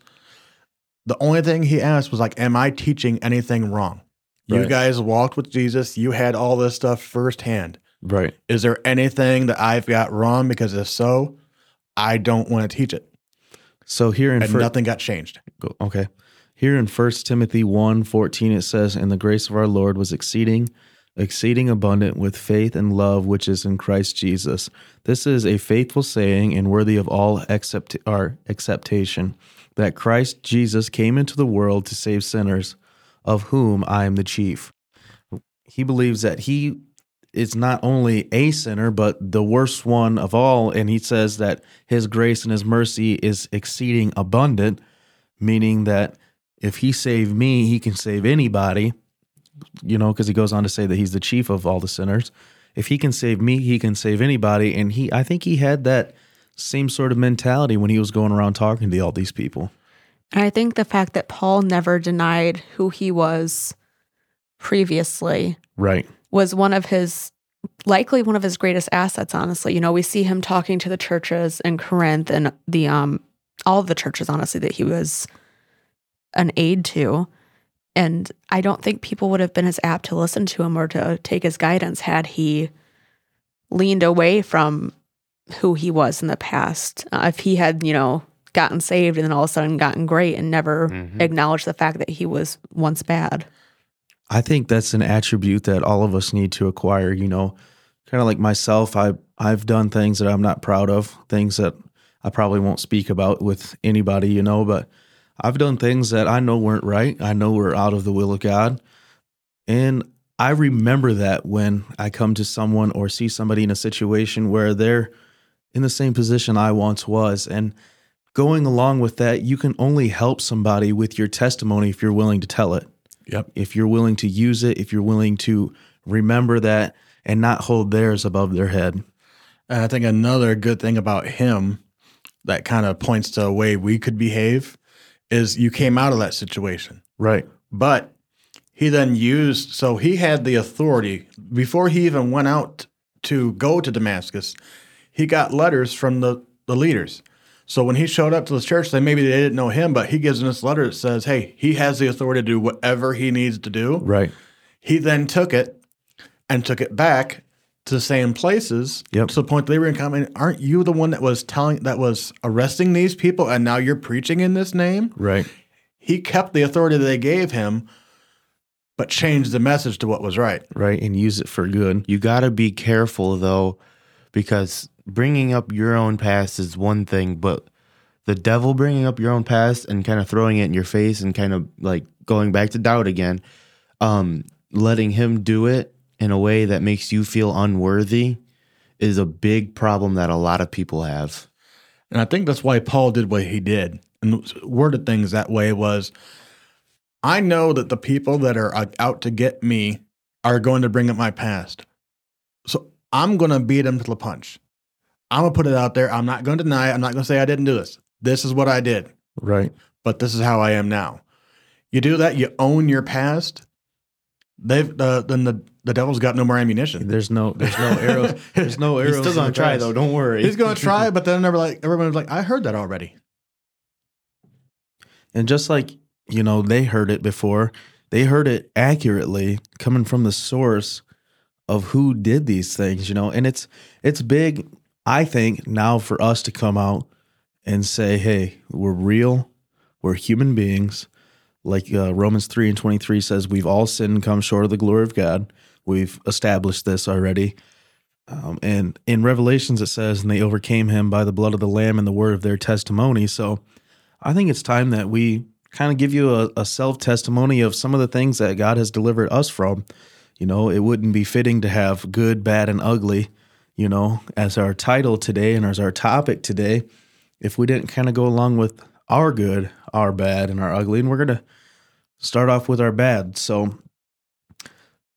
the only thing he asked was like, "Am I teaching anything wrong?" You
Right.
guys walked with Jesus. You had all this stuff firsthand.
Right.
Is there anything that I've got wrong? Because if so, I don't want to teach it.
So here in
And
fir-
nothing got changed.
Okay. Here in 1 Timothy 1 14, it says, And the grace of our Lord was exceeding, exceeding abundant with faith and love which is in Christ Jesus. This is a faithful saying and worthy of all accept- our acceptation that Christ Jesus came into the world to save sinners, of whom I am the chief. He believes that he is not only a sinner, but the worst one of all. And he says that his grace and his mercy is exceeding abundant meaning that if he saved me, he can save anybody, you know, because he goes on to say that he's the chief of all the sinners. If he can save me, he can save anybody. And he, I think he had that same sort of mentality when he was going around talking to all these people.
I think the fact that Paul never denied who he was previously
Right.
was one of his likely one of his greatest assets honestly. You know we see him talking to the churches in corinth and the um all of the churches honestly that he was an aid to. And i don't think people would have been as apt to listen to him or to take his guidance had he leaned away from who he was in the past. Uh, if he had you know gotten saved and then all of a sudden gotten great and never
Mhm.
acknowledged the fact that he was once bad
I think that's an attribute that all of us need to acquire, you know, kind of like myself, I I've done things that I'm not proud of, things that I probably won't speak about with anybody, you know, but I've done things that I know weren't right. I know were out of the will of God. And I remember that when I come to someone or see somebody in a situation where they're in the same position I once was. And going along with that, you can only help somebody with your testimony if you're willing to tell it
Yep.
if you're willing to use it, if you're willing to remember that and not hold theirs above their head.
And I think another good thing about him that kind of points to a way we could behave is you came out of that situation.
Right.
But he then used, so he had the authority before he even went out to go to Damascus. He got letters from the, the leaders. So when he showed up to the church, they maybe they didn't know him, but he gives them this letter that says, hey, he has the authority to do whatever he needs to do.
Right.
He then took it and took it back to the same places
Yep.
to the point that they were in comment, aren't you the one that was telling that was arresting these people and now you're preaching in this name?
Right.
He kept the authority that they gave him, but changed the message to what was right.
Right. And use it for good.
You got to be careful though, because bringing up your own past is one thing, but the devil bringing up your own past and kind of throwing it in your face and kind of like going back to doubt again, um, letting him do it in a way that makes you feel unworthy is a big problem that a lot of people have.
And I think that's why Paul did what he did and worded things that way was I know that the people that are out to get me are going to bring up my past. So I'm going to beat them to the punch. I'm going to put it out there. I'm not going to deny it. I'm not going to say I didn't do this. This is what I did,
Right.
but this is how I am now. You do that, you own your past. They've uh, then the the devil's got no more ammunition.
There's no there's no arrows. [LAUGHS] There's no arrows.
He's still gonna try
past.
though. Don't worry.
He's going [LAUGHS] to try, but then never like everyone's like, I heard that already.
And just like, you know, they heard it before, they heard it accurately coming from the source of who did these things, you know. And it's it's big, I think, now for us to come out and say, hey, we're real, we're human beings. Like uh, Romans 3 and 23 says, we've all sinned and come short of the glory of God. We've established this already. Um, and in Revelations, it says, and they overcame him by the blood of the Lamb and the word of their testimony. So I think it's time that we kind of give you a, a self testimony of some of the things that God has delivered us from. You know, it wouldn't be fitting to have good, bad, and ugly, you know, as our title today and as our topic today, if we didn't kind of go along with our good, our bad, and our ugly. And we're going to start off with our bad. So,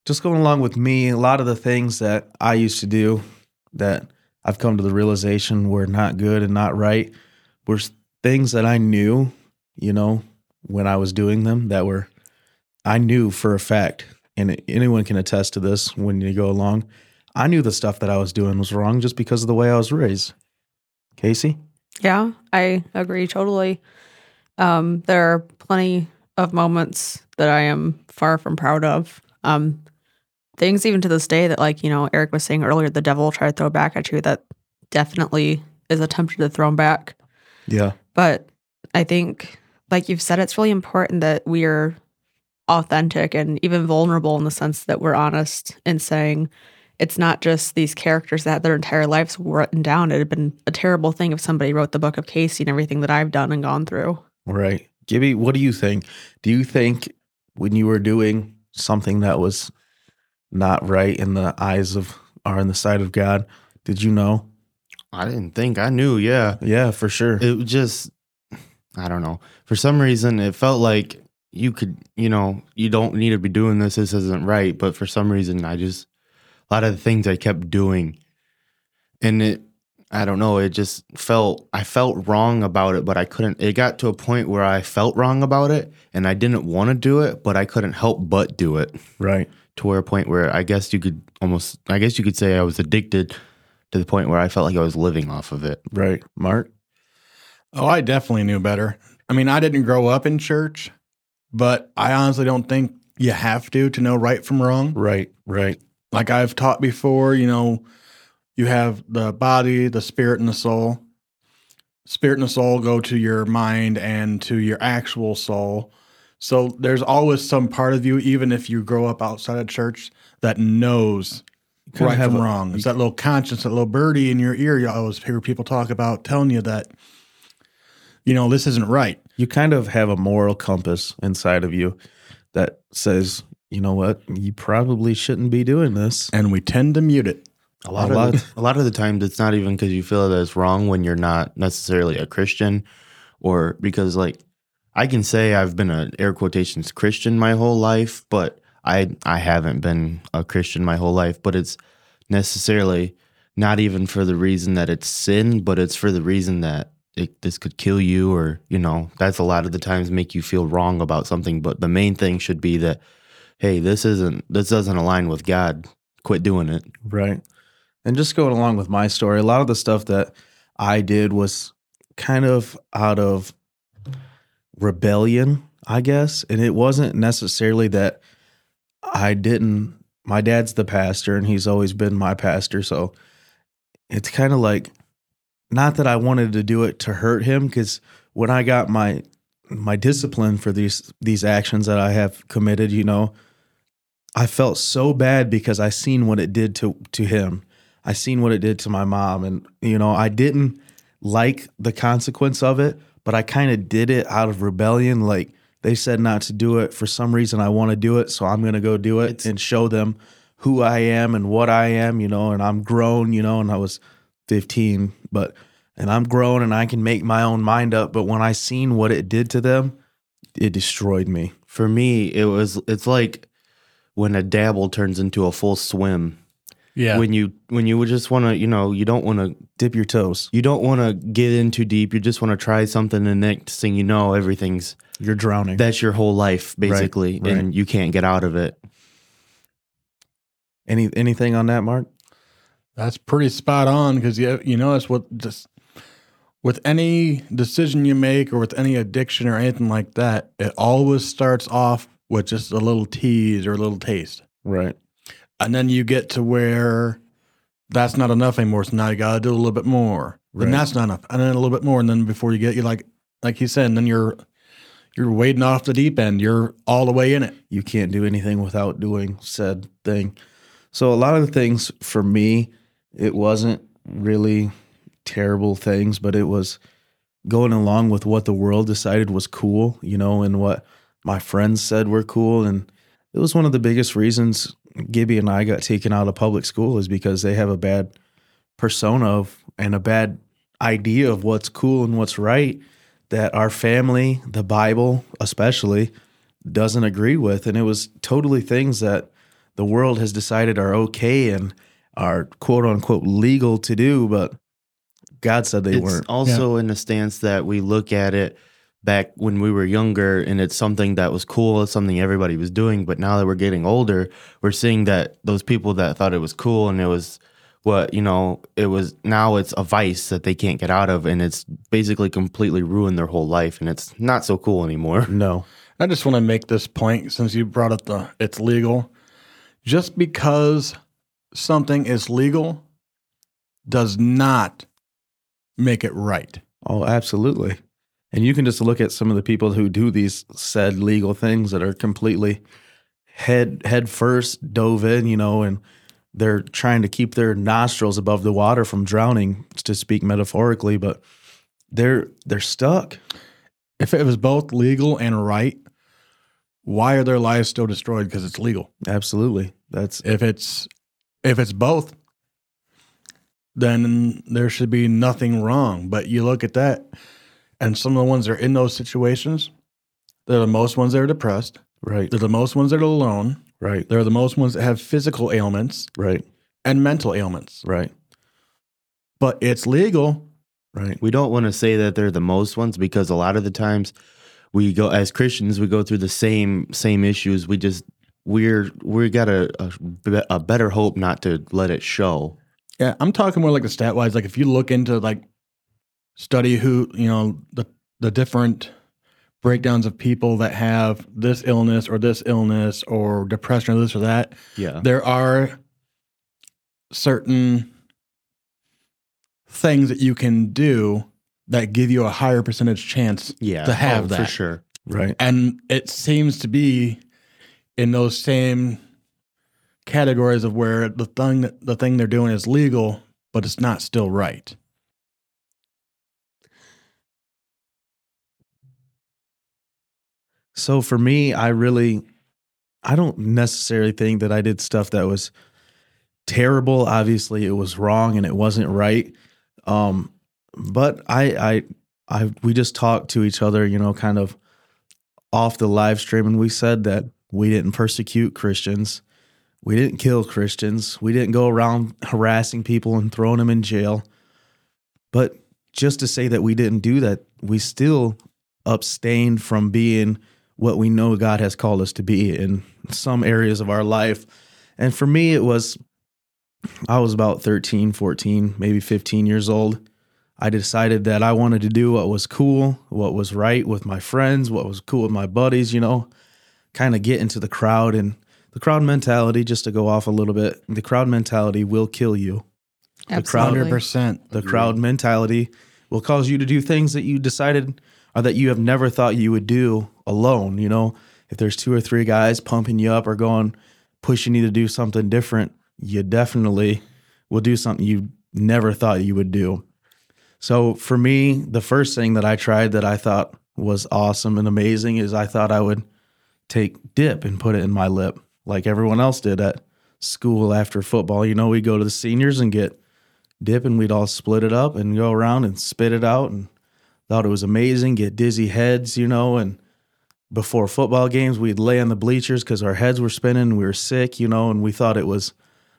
just going along with me, a lot of the things that I used to do that I've come to the realization were not good and not right were things that I knew, you know, when I was doing them that were, I knew for a fact, and anyone can attest to this when you go along. I knew the stuff that I was doing was wrong just because of the way I was raised. Casey?
Yeah, I agree totally. Um, there are plenty of moments that I am far from proud of. Um, things even to this day that, like, you know, Eric was saying earlier, the devil will try to throw back at you that definitely is attempted to throw back.
Yeah.
But I think, like you've said, it's really important that we are authentic and even vulnerable in the sense that we're honest in saying it's not just these characters that their entire lives written down. It had been a terrible thing if somebody wrote the book of Casey and everything that I've done and gone through.
Right. Gibby, what do you think? Do you think when you were doing something that was not right in the eyes of or in the sight of God, did you know?
I didn't think I knew. Yeah,
Yeah, for sure.
it was just I don't know. For some reason, it felt like you could, you know, you don't need to be doing this. This isn't right. But for some reason, I just a lot of the things I kept doing, and it, I don't know. It just felt I felt wrong about it, but I couldn't. It got to a point where I felt wrong about it, and I didn't want to do it, but I couldn't help but do it.
right.
To where a point where I guess you could almost, I guess you could say I was addicted to the point where I felt like I was living off of it.
Right. Mark?
Oh, I definitely knew better. I mean, I didn't grow up in church, but I honestly don't think you have to to know right from wrong.
Right. Right.
Like I've taught before, you know, you have the body, the spirit, and the soul. Spirit and the soul go to your mind and to your actual soul. So there's always some part of you, even if you grow up outside of church, that knows right from
a-
wrong. It's that little conscience, that little birdie in your ear. You always hear people talk about telling you that, you know, this isn't right.
You kind of have a moral compass inside of you that says, you know what, you probably shouldn't be doing this.
And we tend to mute it.
A lot,
A
of
lot.
The, a lot of the times, it's not even because you feel that it's wrong when you're not necessarily a Christian, or because like I can say I've been an air quotations Christian my whole life, but I I haven't been a Christian my whole life. But it's necessarily not even for the reason that it's sin, but it's for the reason that it, this could kill you, or you know, that's a lot of the times make you feel wrong about something. But the main thing should be that, hey, this isn't this doesn't align with God. Quit doing it.
Right. And just going along with my story, a lot of the stuff that I did was kind of out of rebellion, I guess. And it wasn't necessarily that I didn't, my dad's the pastor and he's always been my pastor. So it's kind of like, not that I wanted to do it to hurt him, because when I got my, my discipline for these these actions that I have committed, you know, I felt so bad because I seen what it did to to him. I seen what it did to my mom and you know, I didn't like the consequence of it, but I kind of did it out of rebellion like they said not to do it for some reason I want to do it, so I'm going to go do it
It's-
and show them who I am and what I am, you know, and I'm grown, you know, and I was 15, but and I'm grown and I can make my own mind up, but when I seen what it did to them, it destroyed me.
For me, it was it's like when a dabble turns into a full swim.
Yeah.
When you when you just want to, you know, you don't want to
Dip your toes.
you don't want to get in too deep. You just want to try something and next thing you know, everything's
You're drowning.
that's your whole life basically
right.
and you can't get out of it.
Any anything on that, Mark?
That's pretty spot on because you you notice what just with any decision you make or with any addiction or anything like that, it always starts off with just a little tease or a little taste,
Right.
and then you get to where that's not enough anymore. So now you got to do a little bit more. Then that's not enough, and then a little bit more, and then before you get you like like he said, and then you're you're wading off the deep end. You're all the way in it.
You can't do anything without doing said thing. So a lot of the things for me, it wasn't really terrible things, but it was going along with what the world decided was cool, you know, and what my friends said were cool. And it was one of the biggest reasons Gibby and I got taken out of public school is because they have a bad persona of and a bad idea of what's cool and what's right that our family, the Bible especially, doesn't agree with. And it was totally things that the world has decided are okay and are quote unquote legal to do, but God said they
it's
weren't.
also in the stance that we look at it back when we were younger and it's something that was cool, it's something everybody was doing. But now that we're getting older, we're seeing that those people that thought it was cool and it was what you know it was now it's a vice that they can't get out of and it's basically completely ruined their whole life and it's not so cool anymore
No.
I just want to make this point since you brought up the it's legal. Just because something is legal does not make it right.
Oh, absolutely. And you can just look at some of the people who do these said legal things that are completely head head first dove in, you know, and they're trying to keep their nostrils above the water from drowning, to speak metaphorically, but they're they're stuck.
If it was both legal and right, why are their lives still destroyed because it's legal?
Absolutely. That's
If it's if it's both, then there should be nothing wrong. But you look at that, and some of the ones that are in those situations, they're the most ones that are depressed.
right.
They're the most ones that are alone.
Right.
They're the most ones that have physical ailments
Right.
and mental ailments.
Right.
But it's legal.
Right.
we don't want to say that they're the most ones because a lot of the times we go as christians we go through the same same issues we just we're we got a, a, a better hope not to let it show
Yeah, I'm talking more like the stat wise. Like if you look into like study who you know the the different breakdowns of people that have this illness or this illness or depression or this or that,
yeah.
There are certain things that you can do that give you a higher percentage chance
yeah.
to have
oh,
that.
for sure.
Right.
and it seems to be in those same categories of where the thing the thing they're doing is legal but it's not still right
So for me, I really, I don't necessarily think that I did stuff that was terrible. Obviously, it was wrong and it wasn't right. Um, but I, I, I, we just talked to each other, you know, kind of off the live stream, and we said that we didn't persecute Christians, we didn't kill Christians, we didn't go around harassing people and throwing them in jail. But just to say that we didn't do that, we still abstained from being what we know God has called us to be in some areas of our life. And for me, it was, I was about 13, 14, maybe 15 years old. I decided that I wanted to do what was cool, what was right with my friends, what was cool with my buddies, you know, kind of get into the crowd. And the crowd mentality, just to go off a little bit, the crowd mentality will kill you. The crowd-
Absolutely.
100%
The crowd mentality will cause you to do things that you decided or that you have never thought you would do alone. You know, if there's two or three guys pumping you up or going, pushing you to do something different, you definitely will do something you never thought you would do. So for me, the first thing that I tried that I thought was awesome and amazing is I thought I would take dip and put it in my lip like everyone else did at school after football. You know, we go to the seniors and get dip and we'd all split it up and go around and spit it out and thought it was amazing, get dizzy heads, you know, and before football games we'd lay on the bleachers because our heads were spinning we were sick, you know, and we thought it was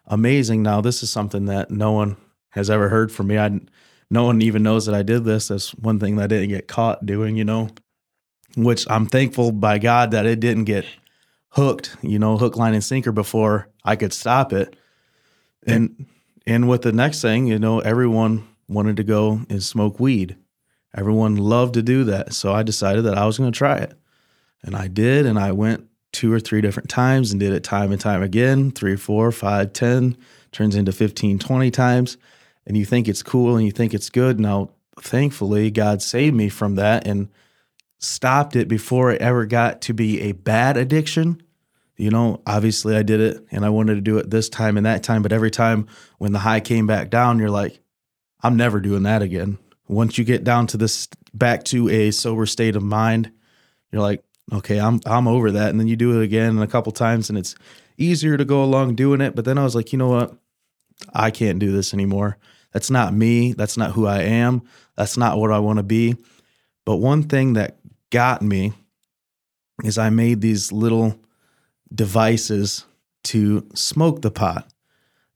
amazing. Now this is something that no one has ever heard from me. I no one even knows that I did this. That's one thing that I didn't get caught doing, you know, which I'm thankful by God that it didn't get hooked, you know, hook, line, and sinker before I could stop it. And and with the next thing, you know, everyone wanted to go and smoke weed. Everyone loved to do that. So I decided that I was going to try it. And I did. And I went two or three different times and did it time and time again three, four, five, 10, turns into 15, 20 times. And you think it's cool and you think it's good. Now, thankfully, God saved me from that and stopped it before it ever got to be a bad addiction. You know, obviously I did it and I wanted to do it this time and that time, but every time when the high came back down, you're like, I'm never doing that again. Once you get down to this back to a sober state of mind, you're like, okay, I'm I'm over that. And then you do it again a couple times and it's easier to go along doing it. But then I was like, you know what? I can't do this anymore. That's not me. That's not who I am. That's not what I want to be. But one thing that got me is I made these little devices to smoke the pot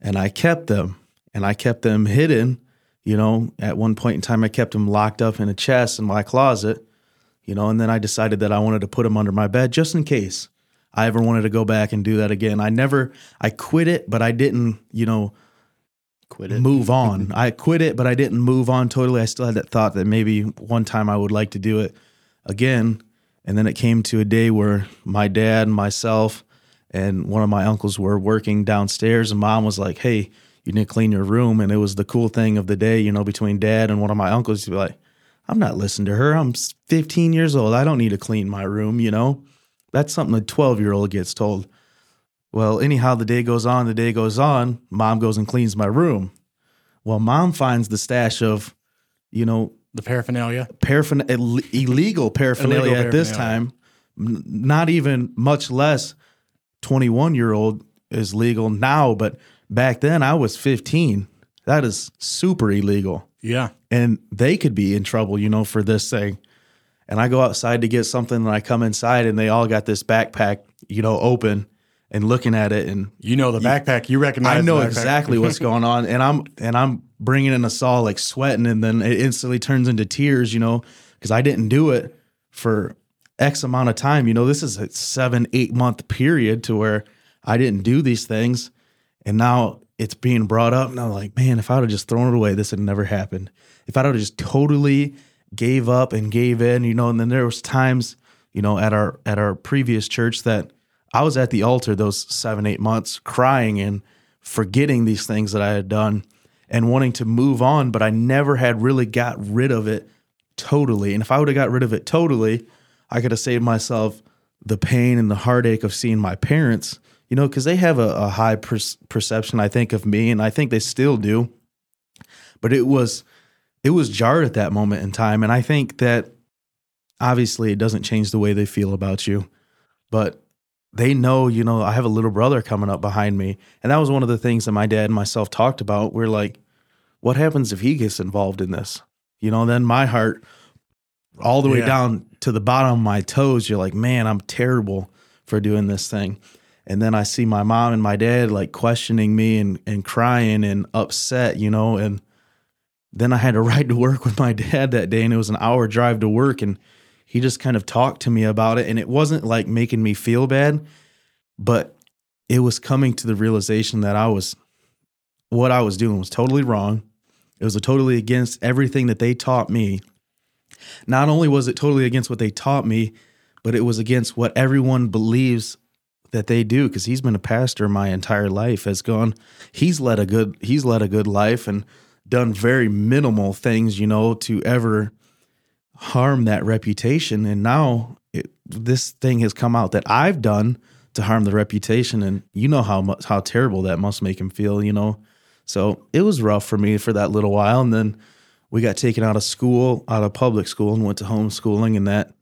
and I kept them and I kept them hidden. You know, at one point in time, I kept him locked up in a chest in my closet, you know, and then I decided that I wanted to put him under my bed just in case I ever wanted to go back and do that again. I never, I quit it, but I didn't, you know,
Quit it.
move [LAUGHS] on. I quit it, but I didn't move on totally. I still had that thought that maybe one time I would like to do it again. And then it came to a day where my dad, myself, and one of my uncles were working downstairs, and mom was like, Hey, you need to clean your room. And it was the cool thing of the day, you know, between dad and one of my uncles to be like, I'm not listening to her. I'm 15 years old. I don't need to clean my room, you know? That's something a 12 year old gets told. Well, anyhow, the day goes on, the day goes on. Mom goes and cleans my room. Well, mom finds the stash of, you know,
The paraphernalia.
paraphernalia, illegal paraphernalia
Illegal
at this time. N- Not even much less 21 year old is legal now, but back then I was 15. That is super illegal
Yeah.
and they could be in trouble, you know, for this thing. And I go outside to get something, and I come inside, and they all got this backpack, you know, open and looking at it, and
You know the backpack. You recognize
I know exactly what's [LAUGHS] going on, and I'm and I'm bringing in a saw like sweating, and then it instantly turns into tears, you know, because I didn't do it for X amount of time. You know, this is a seven, eight month period to where I didn't do these things, and now it's being brought up, and I'm like, man, if I would have just thrown it away, this had never happened. If I'd have just totally gave up and gave in, you know, and then there was times, you know, at our at our previous church that I was at the altar those seven, eight months crying and forgetting these things that I had done and wanting to move on, but I never had really got rid of it totally. And if I would have got rid of it totally, I could have saved myself the pain and the heartache of seeing my parents, you know, because they have a, a high per- perception, I think, of me, and I think they still do. But it was, it was jarred at that moment in time, and I think that obviously it doesn't change the way they feel about you, but they know, you know, I have a little brother coming up behind me. And that was one of the things that my dad and myself talked about. We're like, what happens if he gets involved in this? You know, then my heart all the way
Yeah.
down to the bottom of my toes, you're like, man, I'm terrible for doing this thing. And then I see my mom and my dad like questioning me and, and crying and upset, you know, and then I had to [LAUGHS] ride to work with my dad that day and it was an hour drive to work and he just kind of talked to me about it and it wasn't like making me feel bad but it was coming to the realization that I was what I was doing was totally wrong. It was totally against everything that they taught me. Not only was it totally against what they taught me, but it was against what everyone believes that they do because he's been a pastor my entire life has gone he's led a good he's led a good life and done very minimal things you know to ever harm that reputation. And now it, this thing has come out that I've done to harm the reputation and you know how much how terrible that must make him feel you know? So it was rough for me for that little while and then we got taken out of school out of public school and went to homeschooling and that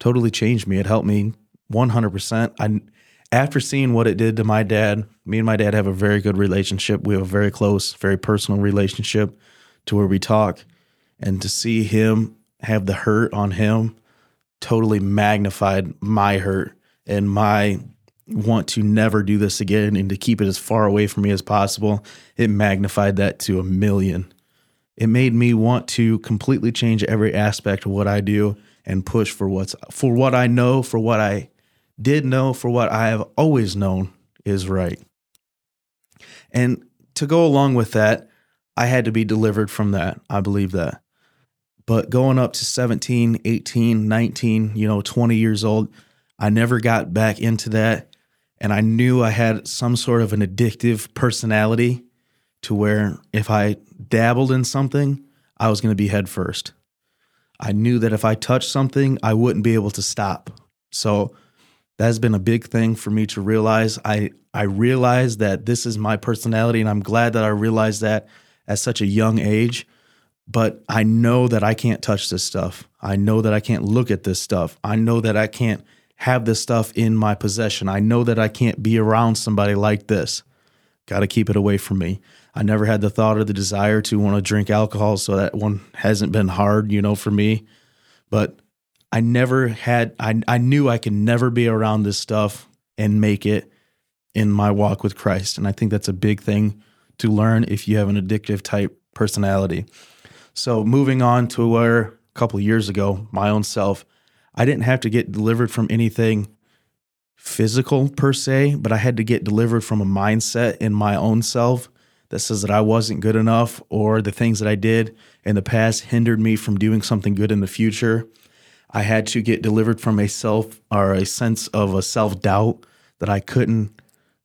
totally changed me. It helped me 100% I after seeing what it did to my dad me and my dad have a very good relationship. We have a very close very personal relationship to where we talk. And to see him have the hurt on him totally magnified my hurt and my want to never do this again and to keep it as far away from me as possible. It magnified that to a million. It made me want to completely change every aspect of what I do and push for what's for what I know for what I did know for what I have always known is right. And to go along with that I had to be delivered from that. I believe that. But going up to 17 18 19 you know 20 years old i never got back into that. And i knew i had some sort of an addictive personality to where if i dabbled in something i was going to be head first. I knew that if i touched something i wouldn't be able to stop. So that's been a big thing for me to realize i i realized that this is my personality and i'm glad that i realized that at such a young age but I know that I can't touch this stuff. I know that I can't look at this stuff. I know that I can't have this stuff in my possession. I know that I can't be around somebody like this. Got to keep it away from me. I never had the thought or the desire to want to drink alcohol, so that one hasn't been hard, you know, for me. But I never had, I, I knew I could never be around this stuff and make it in my walk with Christ. And I think that's a big thing to learn if you have an addictive type personality. So moving on to where a couple years ago, my own self, I didn't have to get delivered from anything physical per se, but I had to get delivered from a mindset in my own self that says that I wasn't good enough or the things that I did in the past hindered me from doing something good in the future. I had to get delivered from a self or a sense of a self doubt that I couldn't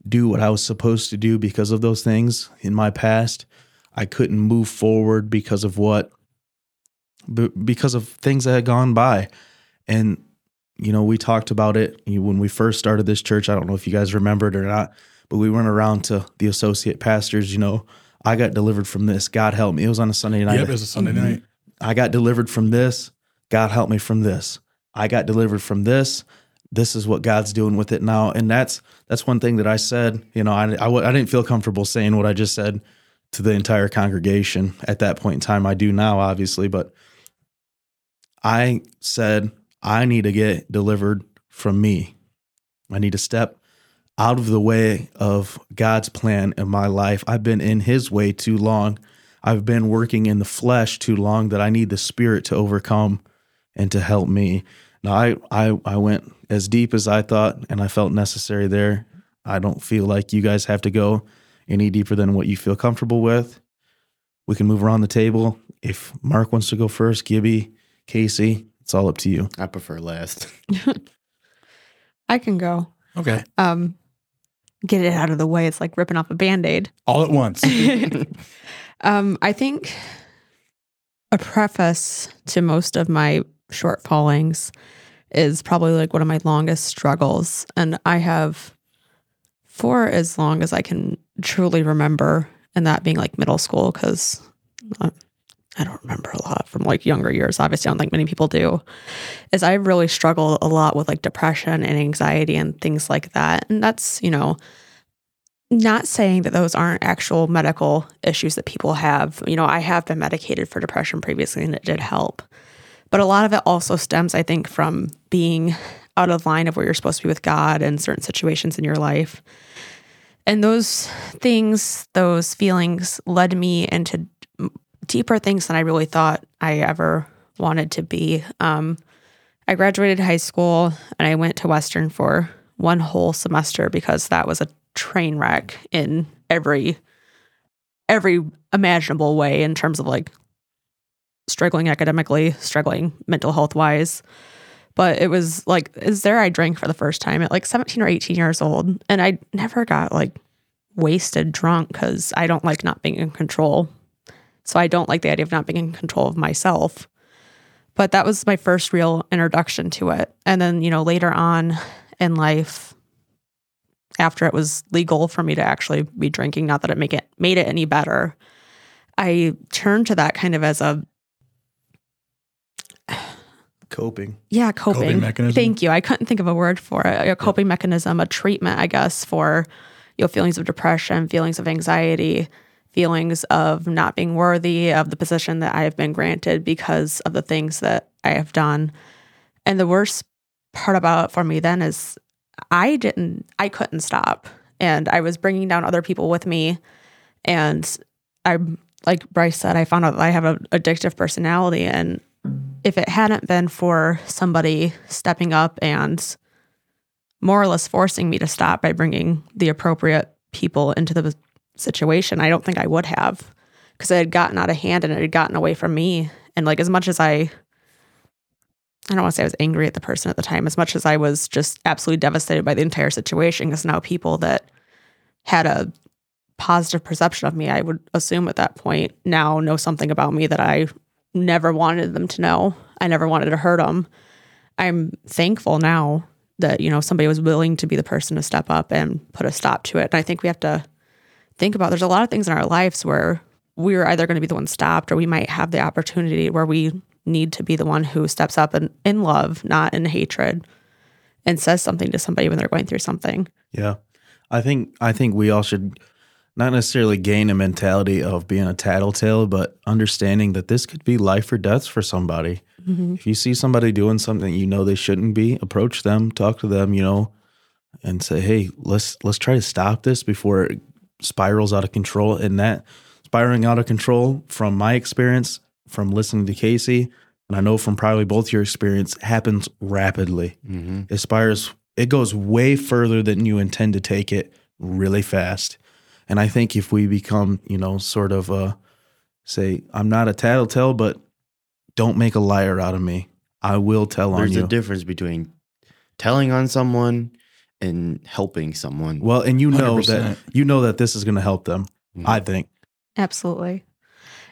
do what I was supposed to do because of those things in my past. I couldn't move forward because of what, because of things that had gone by. And, you know, we talked about it when we first started this church. I don't know if you guys remembered or not, but we went around to the associate pastors, you know, I got delivered from this. God help me. It was on a Sunday night.
Yep, it was a Sunday mm-hmm. night.
I got delivered from this. God help me from this. I got delivered from this. This is what God's doing with it now, and that's that's one thing that I said. You know, I, I, w- I didn't feel comfortable saying what I just said to the entire congregation at that point in time. I do now, obviously, but I said I need to get delivered from me. I need to step out of the way of God's plan in my life. I've been in His way too long. I've been working in the flesh too long that I need the Spirit to overcome and to help me. Now, I, I, I went as deep as I thought, and I felt necessary there. I don't feel like you guys have to go any deeper than what you feel comfortable with. We can move around the table. If Mark wants to go first, Gibby, Casey, it's all up to you.
I prefer last. [LAUGHS]
I can go.
Okay.
Um, get it out of the way. It's like ripping off a band aid.
All at once. [LAUGHS] [LAUGHS]
um, I think a preface to most of my shortfallings is probably like one of my longest struggles. And I have for as long as I can truly remember, and that being like middle school, because uh, I don't remember a lot from like younger years. Obviously, I don't think many people do. Is I really struggle a lot with like depression and anxiety and things like that. And that's, you know, not saying that those aren't actual medical issues that people have. You know, I have been medicated for depression previously and it did help. But a lot of it also stems, I think, from being out of line of where you're supposed to be with God in certain situations in your life. And those things, those feelings led me into deeper things than I really thought I ever wanted to be. Um, I graduated high school and I went to Western for one whole semester because that was a train wreck in every every imaginable way in terms of like struggling academically, struggling mental health wise. But it was like, is there I drank for the first time at like 17 or 18 years old. And I never got like wasted drunk because I don't like not being in control. So I don't like the idea of not being in control of myself. But that was my first real introduction to it. And then, you know, later on in life, after it was legal for me to actually be drinking, not that it make it made it any better, I turned to that kind of as a
Coping.
yeah, coping.
Coping mechanism.
Thank you. I couldn't think of a word for it. A coping mechanism, a treatment, I guess, for you know feelings of depression, feelings of anxiety, feelings of not being worthy of the position that I have been granted because of the things that I have done. And the worst part about it for me then is I didn't, I couldn't stop. And I was bringing down other people with me. And I, like Bryce said, I found out that I have an addictive personality. And if it hadn't been for somebody stepping up and more or less forcing me to stop by bringing the appropriate people into the situation, I don't think I would have because it had gotten out of hand and it had gotten away from me. And like, as much as I, I don't want to say I was angry at the person at the time, as much as I was just absolutely devastated by the entire situation, because now people that had a positive perception of me, I would assume at that point now know something about me that I never wanted them to know. I never wanted to hurt them. I'm thankful now that, you know, somebody was willing to be the person to step up and put a stop to it. And I think we have to think about there's a lot of things in our lives where we're either going to be the one stopped or we might have the opportunity where we need to be the one who steps up and in love, not in hatred, and says something to somebody when they're going through something.
Yeah. I think I think we all should not necessarily gain a mentality of being a tattletale, but understanding that this could be life or death for somebody. Mm-hmm. If you see somebody doing something you know they shouldn't be, approach them, talk to them, you know, and say, "Hey, let's let's try to stop this before it spirals out of control." And that spiraling out of control, from my experience, from listening to Casey, and I know from probably both your experience, happens rapidly. Mm-hmm. It spirals. It goes way further than you intend to take it, really fast. And I think if we become, you know, sort of uh say, I'm not a tattletale, but don't make a liar out of me. I will tell on you.
There's a difference between telling on someone and helping someone.
well, and you know that
100%.
you know that this is going to help them.
Mm.
I think.
Absolutely.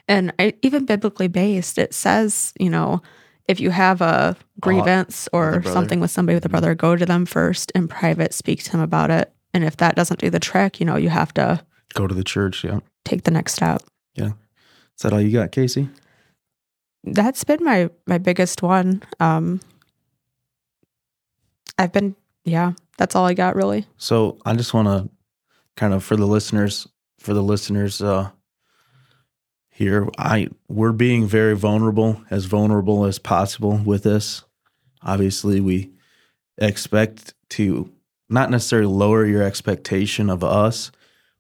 And I, even biblically based, it says, you know, if you have a grievance
with
or
brother.
something with somebody with a brother, go to them first in private, speak to them about it. And if that doesn't do the trick, you know, you have to
Go to the church. Yeah.
take the next step. Yeah.
Is that all you got, Casey?
That's been my my biggest one. Um I've been yeah, that's all I got really.
So I just want to kind of for the listeners, for the listeners uh, here, I we're being very vulnerable, as vulnerable as possible with this. Obviously, we expect to not necessarily lower your expectation of us,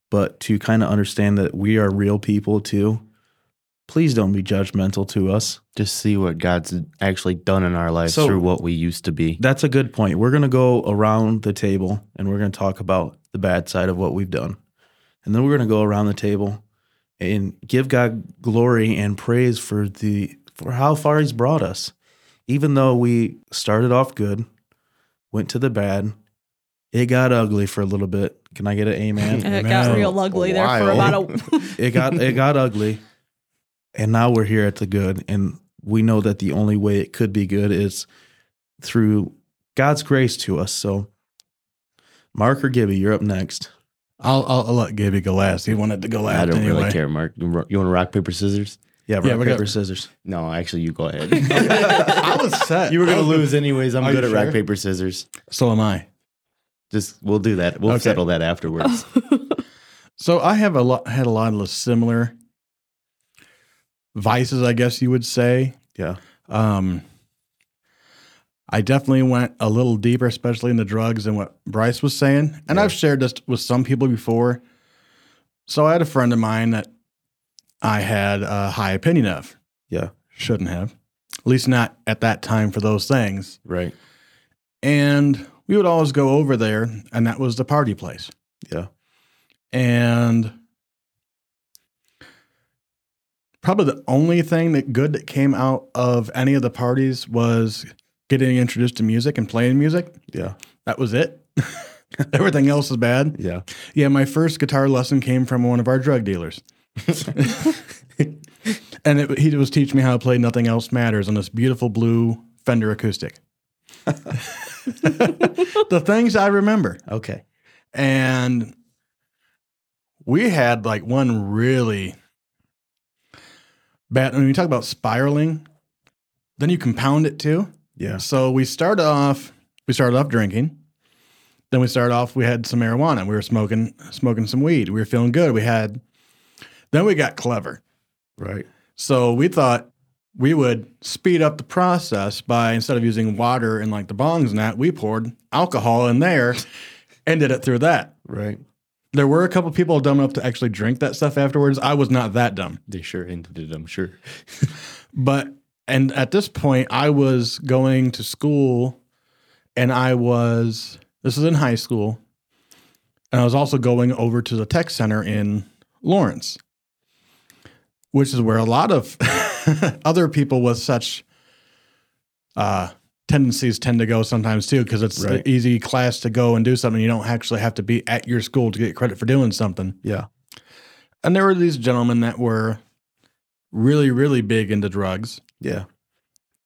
but to kind of understand that we are real people too. Please don't be judgmental to us.
Just see what God's actually done in our lives
So-
through what we used to be.
That's a good point. We're going to go around the table and we're going to talk about the bad side of what we've done. And then we're going to go around the table and give God glory and praise for the for how far he's brought us. Even though we started off good, went to the bad, it got ugly for a little bit. Can I get an amen?
And [LAUGHS] it
Amen.
got real ugly there for
Wow.
about a [LAUGHS]
it got it got ugly. And now we're here at the good and we know that the only way it could be good is through God's grace to us. So Mark or Gibby, you're up next.
I'll, I'll, I'll let Gibby go last. He wanted to go last
I don't
anyway.
really care, Mark. You want to rock, paper, scissors?
Yeah,
Yeah,
rock,
we got-
paper, scissors.
No, actually, you go ahead. [LAUGHS]
I was set.
you were
gonna
lose anyways. I'm
Are
good
you
at rock, paper, scissors.
So am I.
Just, we'll do that. We'll
Okay.
settle that afterwards. [LAUGHS]
So I have a lot had a lot of similar vices, I guess you would say.
Yeah.
Um, I definitely went a little deeper, especially in the drugs and what Bryce was saying. And
Yeah.
I've shared this with some people before. So I had a friend of mine that I had a high opinion of.
Yeah.
Shouldn't have, at least not at that time for those things.
Right.
And we would always go over there, and that was the party place.
Yeah.
And probably the only thing that good that came out of any of the parties was getting introduced to music and playing music.
Yeah.
That was it. [LAUGHS] Everything else is bad.
Yeah.
Yeah, my first guitar lesson came from one of our drug dealers. [LAUGHS] and it, he was teaching me how to play Nothing Else Matters on this beautiful blue Fender acoustic. [LAUGHS] [LAUGHS] the things I remember.
Okay.
And we had like one really bad. When you talk about spiraling, then you compound it too.
Yeah.
So we started off, we started off drinking. Then we started off, we had some marijuana. We were smoking, smoking some weed. We were feeling good. We had, then we got clever.
Right.
So we thought we would speed up the process by instead of using water in like the bongs and that, we poured alcohol in there [LAUGHS] and did it through that.
Right.
There were a couple people dumb enough to actually drink that stuff afterwards. I was not that dumb.
they sure ended it, I'm sure. [LAUGHS]
But and at this point I was going to school and I was this is in high school. And I was also going over to the tech center in Lawrence, which is where a lot of [LAUGHS] [LAUGHS] other people with such uh, tendencies tend to go sometimes too, because it's
Right.
an easy class to go and do something. You don't actually have to be at your school to get credit for doing something.
Yeah.
And there were these gentlemen that were really, really big into drugs
Yeah.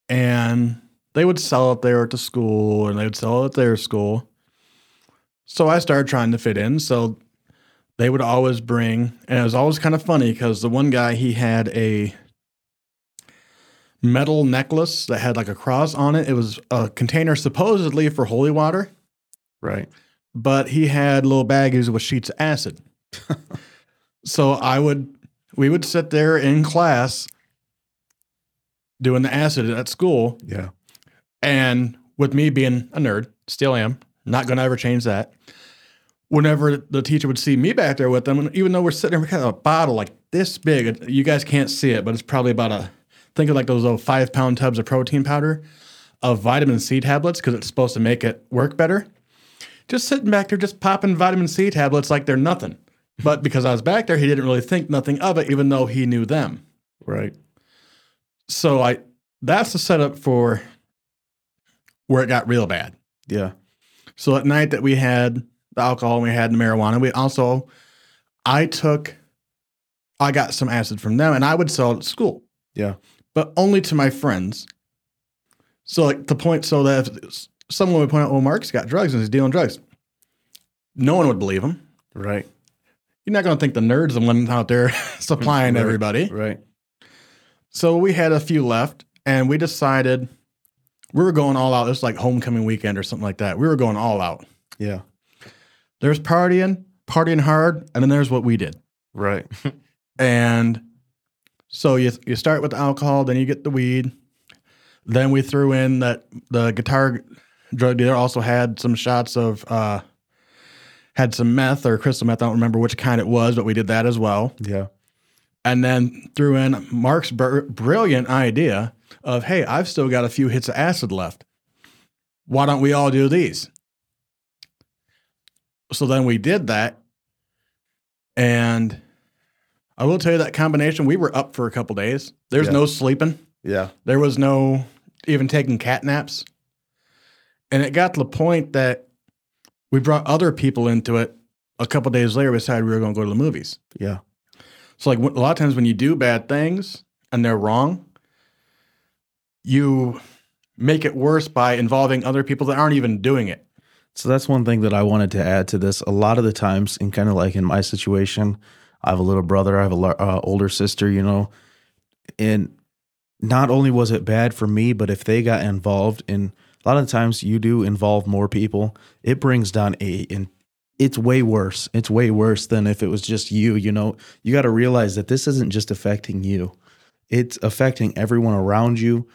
and they would sell it there at the school and they would sell it at their school. So I started trying to fit in. So they would always bring, and it was always kind of funny because the one guy, he had a metal necklace that had like a cross on it. It was a container supposedly for holy water,
Right.
but he had little baggies with sheets of acid. [LAUGHS] so I would, we would sit there in class doing the acid at school.
Yeah.
And with me being a nerd, still am, not going to ever change that. Whenever the teacher would see me back there with them, and even though we're sitting there, we had a bottle like this big. You guys can't see it, but it's probably about a, think of like those little five pound tubs of protein powder of vitamin C tablets because it's supposed to make it work better. Just sitting back there, just popping vitamin C tablets like they're nothing. But because I was back there, he didn't really think nothing of it, even though he knew them.
Right.
So I that's the setup for where it got real bad.
Yeah.
So at night that we had the alcohol and we had the marijuana, we also I took I got some acid from them and I would sell it at school.
Yeah.
But only to my friends. So like the point so that if someone would point out, well, Mark's got drugs and he's dealing drugs. No one would believe him.
Right.
You're not going to think the nerds are the one out there [LAUGHS] supplying
Right.
everybody.
Right.
So we had a few left, and we decided we were going all out. It was like homecoming weekend or something like that. We were going all out.
Yeah.
There's partying, partying hard, and then there's what we did.
Right. [LAUGHS]
And so you you start with the alcohol, then you get the weed. Then we threw in that the guitar drug dealer also had some shots of uh had some meth or crystal meth. I don't remember which kind it was, but we did that as well.
Yeah.
and then threw in Mark's br- brilliant idea of, hey, I've still got a few hits of acid left. Why don't we all do these? So then we did that. And I will tell you that combination, we were up for a couple days. There's
Yeah.
no sleeping,
Yeah.
there was no even taking cat naps. And it got to the point that we brought other people into it. A couple days later, we decided we were going to go to the movies.
Yeah.
So like a lot of times when you do bad things and they're wrong, you make it worse by involving other people that aren't even doing it.
So that's one thing that I wanted to add to this. A lot of the times, and kind of like in my situation, I have a little brother, I have a uh, older sister, you know, and not only was it bad for me, but if they got involved in a lot of times you do involve more people, it brings down a and it's way worse. It's way worse than if it was just you, you know. You got to realize that this isn't just affecting you. It's affecting everyone around you,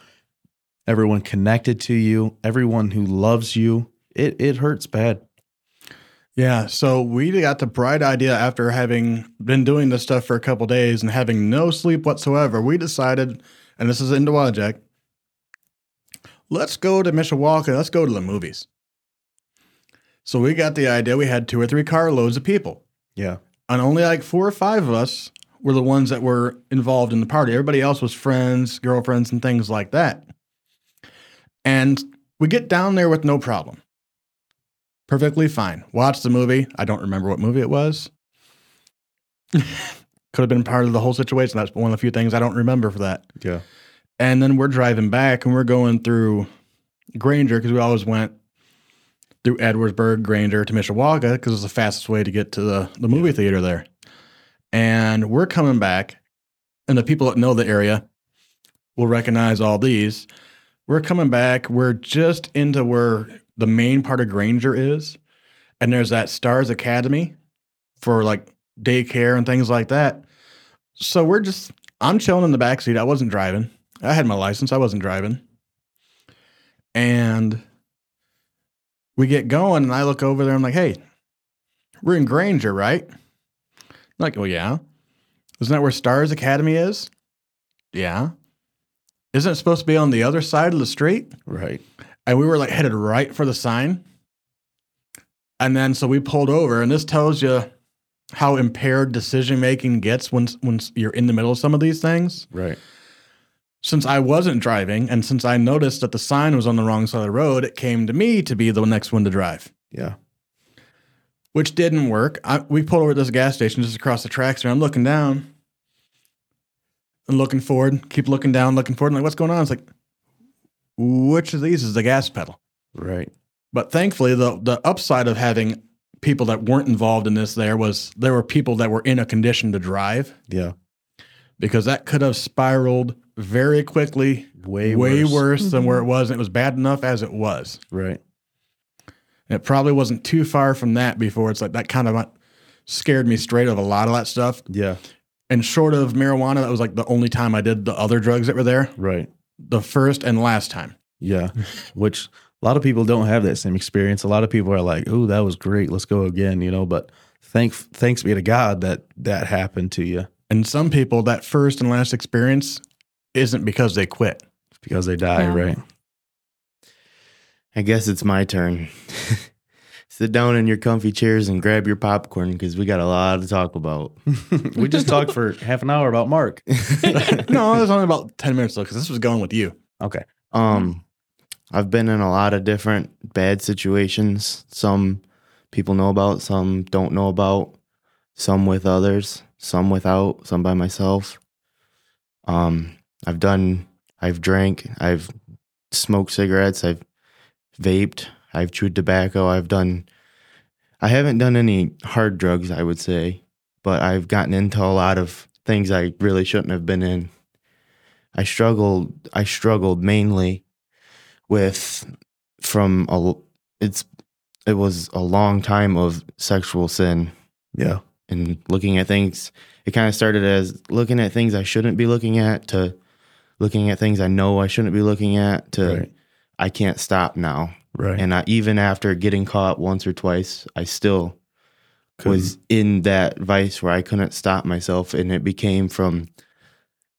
everyone connected to you, everyone who loves you. It it hurts bad.
Yeah. So we got the bright idea after having been doing this stuff for a couple days and having no sleep whatsoever. We decided, and this is in Dowagiac, let's go to Mishawaka. Let's go to the movies. So we got the idea. We had two or three carloads of people.
Yeah.
and only like four or five of us were the ones that were involved in the party. Everybody else was friends, girlfriends, and things like that. And we get down there with no problem. Perfectly fine. Watch the movie. I don't remember what movie it was. [LAUGHS] Could have been part of the whole situation. That's one of the few things I don't remember for that.
Yeah.
And then we're driving back and we're going through Granger because we always went through Edwardsburg, Granger to Mishawaka because it's the fastest way to get to the, the movie theater there. And we're coming back, and the people that know the area will recognize all these. We're coming back. We're just into where the main part of Granger is. And there's that Stars Academy for like daycare and things like that. So we're just, I'm chilling in the back seat. I wasn't driving. I had my license. I wasn't driving. And we get going, and I look over there. I'm like, hey, we're in Granger, right? I'm like, well, yeah. Isn't that where Stars Academy is? Yeah. Isn't it supposed to be on the other side of the street?
Right.
And we were like headed right for the sign. And then so we pulled over, and this tells you how impaired decision making gets when when you're in the middle of some of these things.
Right.
Since I wasn't driving, and since I noticed that the sign was on the wrong side of the road, it came to me to be the next one to drive,
Yeah.
which didn't work. I, we pulled over at this gas station just across the tracks, and I'm looking down and looking forward, keep looking down, looking forward. I'm like, what's going on? It's like, which of these is the gas pedal?
Right.
But thankfully, the the upside of having people that weren't involved in this there was there were people that were in a condition to drive
Yeah.
because that could have spiraled very quickly,
Way
way
worse.
worse, than where it mm-hmm. was. And it was bad enough as it was.
Right.
And it probably wasn't too far from that before it's like that kind of scared me straight of a lot of that stuff.
Yeah.
And short of marijuana, that was like the only time I did the other drugs that were there.
Right.
The first and last time.
Yeah. [LAUGHS] Which a lot of people don't have that same experience. A lot of people are like, "Oh, that was great. Let's go again," you know, but thank thanks be to God that that happened to you
And some people, that first and last experience isn't because they quit.
it's because they die,
Yeah.
right?
I guess it's my turn. [LAUGHS] sit down in your comfy chairs and grab your popcorn because we got a lot to talk about.
we just [LAUGHS] talked for half an hour about Mark. [LAUGHS]
no, it was only about 10 minutes though, because this was going with you.
Okay.
Um, I've been in a lot of different bad situations. Some people know about, some don't know about, some with others, some without, some by myself. Um, I've done, I've drank, I've smoked cigarettes, I've vaped, I've chewed tobacco, I've done, I haven't done any hard drugs, I would say, but I've gotten into a lot of things I really shouldn't have been in. I struggled, I struggled mainly with from a it's it was a long time of sexual sin
Yeah.
and looking at things it kind of started as looking at things I shouldn't be looking at to looking at things I know I shouldn't be looking at to
Right.
I can't stop now
Right.
and I, even after getting caught once or twice I still was in that vice where I couldn't stop myself and it became from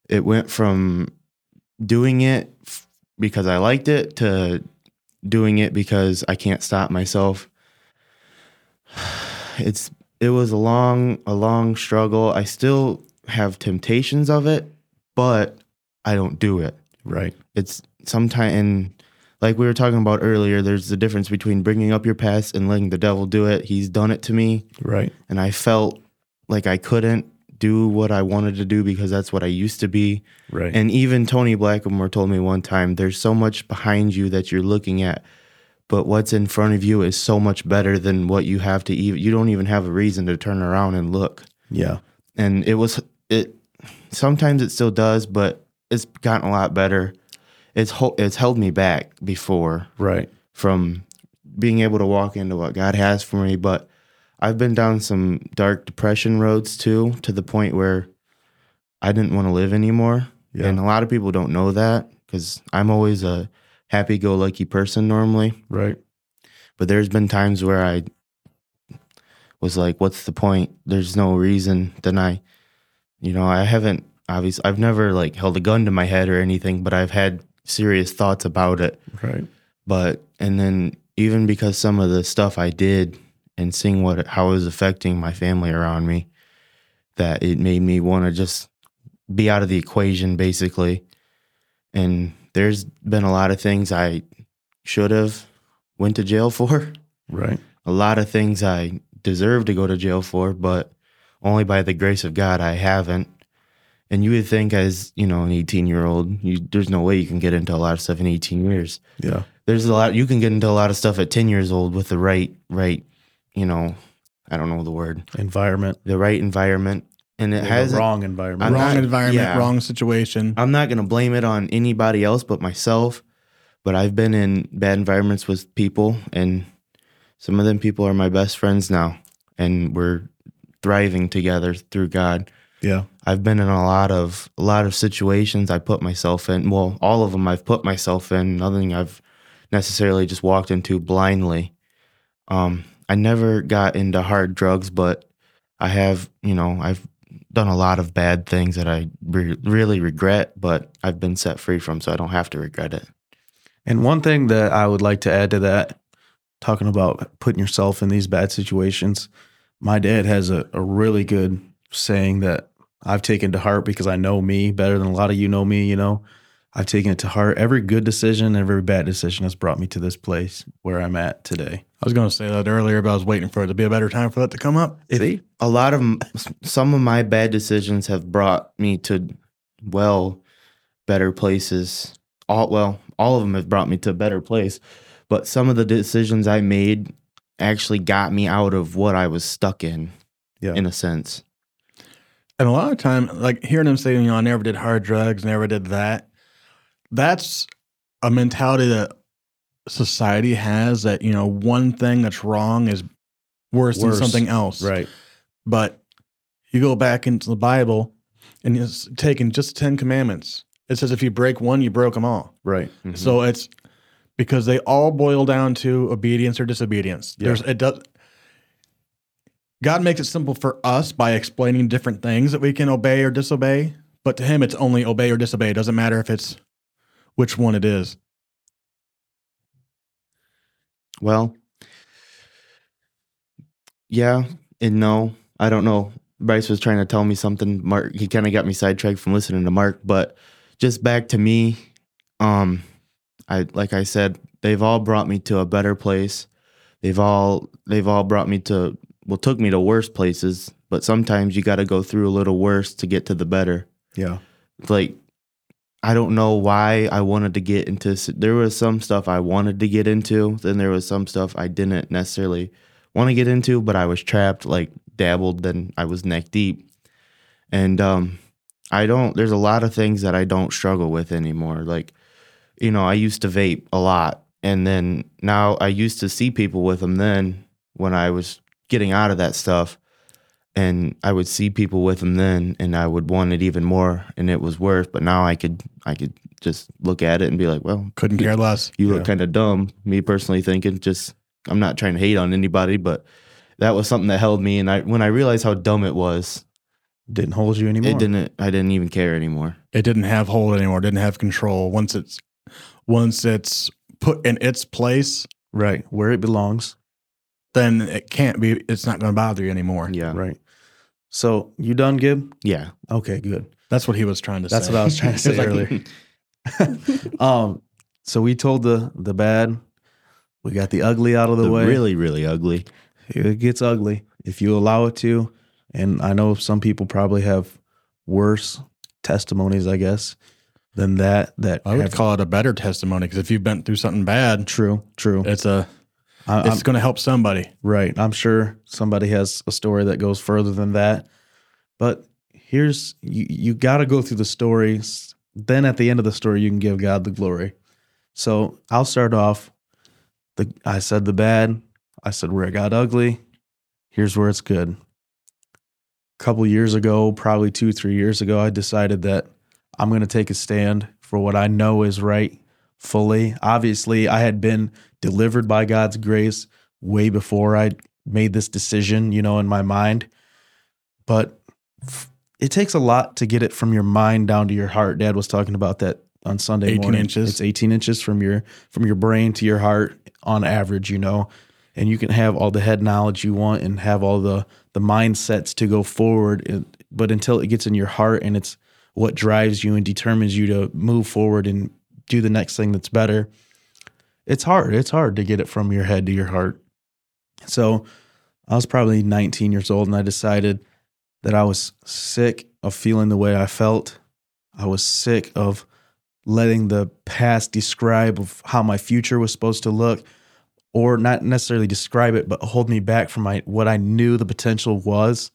it went from doing it f- because I liked it to doing it because I can't stop myself. [SIGHS] It's it was a long a long struggle. I still have temptations of it, but I don't do it.
right.
It's sometimes and like we were talking about earlier, there's the difference between bringing up your past and letting the devil do it. He's done it to me
Right.
and I felt like I couldn't do what I wanted to do because that's what I used to be.
Right.
And even Tony Blackmore told me one time, there's so much behind you that you're looking at, but what's in front of you is so much better than what you have to even. You don't even have a reason to turn around and look.
yeah.
And it was it. Sometimes it still does, but it's gotten a lot better. It's ho- it's held me back before
Right.
from being able to walk into what God has for me. But I've been down some dark depression roads too, to the point where I didn't want to live anymore.
Yeah.
And a lot of people don't know that because I'm always a happy go lucky person normally.
Right.
But there's been times where I was like, what's the point? There's no reason. Then I, you know, I haven't obviously, I've never like held a gun to my head or anything, but I've had serious thoughts about it
Right.
but and then even because some of the stuff I did and seeing what how it was affecting my family around me, that it made me want to just be out of the equation basically. And there's been a lot of things I should have went to jail [LAUGHS] for.
Right.
A lot of things I deserve to go to jail for, but only by the grace of God I haven't. And you would think, as you know, an 18 year old, you, there's no way you can get into a lot of stuff in 18 years
Yeah.
there's a lot you can get into a lot of stuff at 10 years old with the right right you know i don't know the word
Environment.
the right environment and it
The
has
wrong environment.
I'm
wrong
not-
environment,
yeah.
wrong situation.
i'm not going to blame it on anybody else but myself but i've been in bad environments with people and some of them people are my best friends now and we're thriving together through god
yeah.
I've been in a lot of a lot of situations I put myself in. Well, all of them I've put myself in. Nothing I've necessarily just walked into blindly. Um, I never got into hard drugs, but I have, you know, I've done a lot of bad things that I re- really regret, but I've been set free from, so I don't have to regret it.
And one thing that I would like to add to that, talking about putting yourself in these bad situations, my dad has a, a really good saying that I've taken to heart because I know me better than a lot of you know me, you know. I've taken it to heart. Every good decision, and every bad decision has brought me to this place where I'm at today.
I was going to say that earlier, but I was waiting for it to be a better time for that to come up.
See?
a lot of m- some of my bad decisions have brought me to well better places all well all of them have brought me to a better place but some of the decisions i made actually got me out of what i was stuck in
Yeah.
in a sense
And a lot of time, like hearing them say, you know, I never did hard drugs, never did that. That's a mentality that society has that, you know, one thing that's wrong is worse,
Worse.
than something else.
Right.
But you go back into the Bible and it's taking just the Ten Commandments. It says if you break one, you broke them all.
Right.
So mm-hmm. it's because they all boil down to obedience or disobedience.
Yeah.
There's it does God makes it simple for us by explaining different things that we can obey or disobey, but to him it's only obey or disobey. It doesn't matter if it's which one it is.
well yeah and no. I don't know. Bryce was trying to tell me something. Mark, he kind of got me sidetracked from listening to Mark, but just back to me. Um, I like I said, they've all brought me to a better place. They've all they've all brought me to well, took me to worse places. But sometimes you got to go through a little worse to get to the better.
Yeah.
Like I don't know why I wanted to get into. There was some stuff I wanted to get into. Then there was some stuff I didn't necessarily want to get into, but I was trapped, like dabbled, then I was neck deep. And um, I don't, there's a lot of things that I don't struggle with anymore. Like, you know, I used to vape a lot. And then now I used to see people with them then when I was getting out of that stuff. And I would see people with them then and I would want it even more and it was worse. But now I could, I could just look at it and be like, well,
Couldn't care less.
you
Yeah.
look kind of dumb. Me personally thinking, just I'm not trying to hate on anybody, but that was something that held me. And I when I realized how dumb it was,
Didn't hold you anymore.
it didn't. I didn't even care anymore.
It didn't have hold anymore. Didn't have control. Once it's once it's put in its place,
Right. Where it belongs.
Then it can't be. It's not going to bother you anymore.
Yeah,
Right. So you done, Gib?
yeah.
Okay, good.
That's what he was trying to say.
That's
say.
what I was [LAUGHS] trying to say earlier. [LAUGHS] [LAUGHS] um, so we told the the bad, we got the ugly out of the,
The
way.
really, really ugly.
it gets ugly if you allow it to. And I know some people probably have worse testimonies, I guess, than that. That
I would
have-
call it a better testimony because if you've been through something bad,
true, true.
it's a
I, I'm,
it's going to help somebody.
right. I'm sure somebody has a story that goes further than that. But here's you. You got to go through the stories. Then at the end of the story, you can give God the glory. So I'll start off. The I said the bad. I said where it got ugly. Here's where it's good. A couple years ago, probably two, three years ago, I decided that I'm going to take a stand for what I know is right fully. Obviously, I had been delivered by God's grace way before I made this decision, you know, in my mind. But it takes a lot to get it from your mind down to your heart. Dad was talking about that on Sunday
18
morning.
inches.
It's 18 inches from your from your brain to your heart on average, you know. And you can have all the head knowledge you want and have all the the mindsets to go forward, and- but until it gets in your heart and it's what drives you and determines you to move forward and do the next thing that's better, it's hard. It's hard to get it from your head to your heart. So I was probably 19 years old and I decided that I was sick of feeling the way I felt. I was sick of letting the past describe of how my future was supposed to look or not necessarily describe it but hold me back from my what I knew the potential was.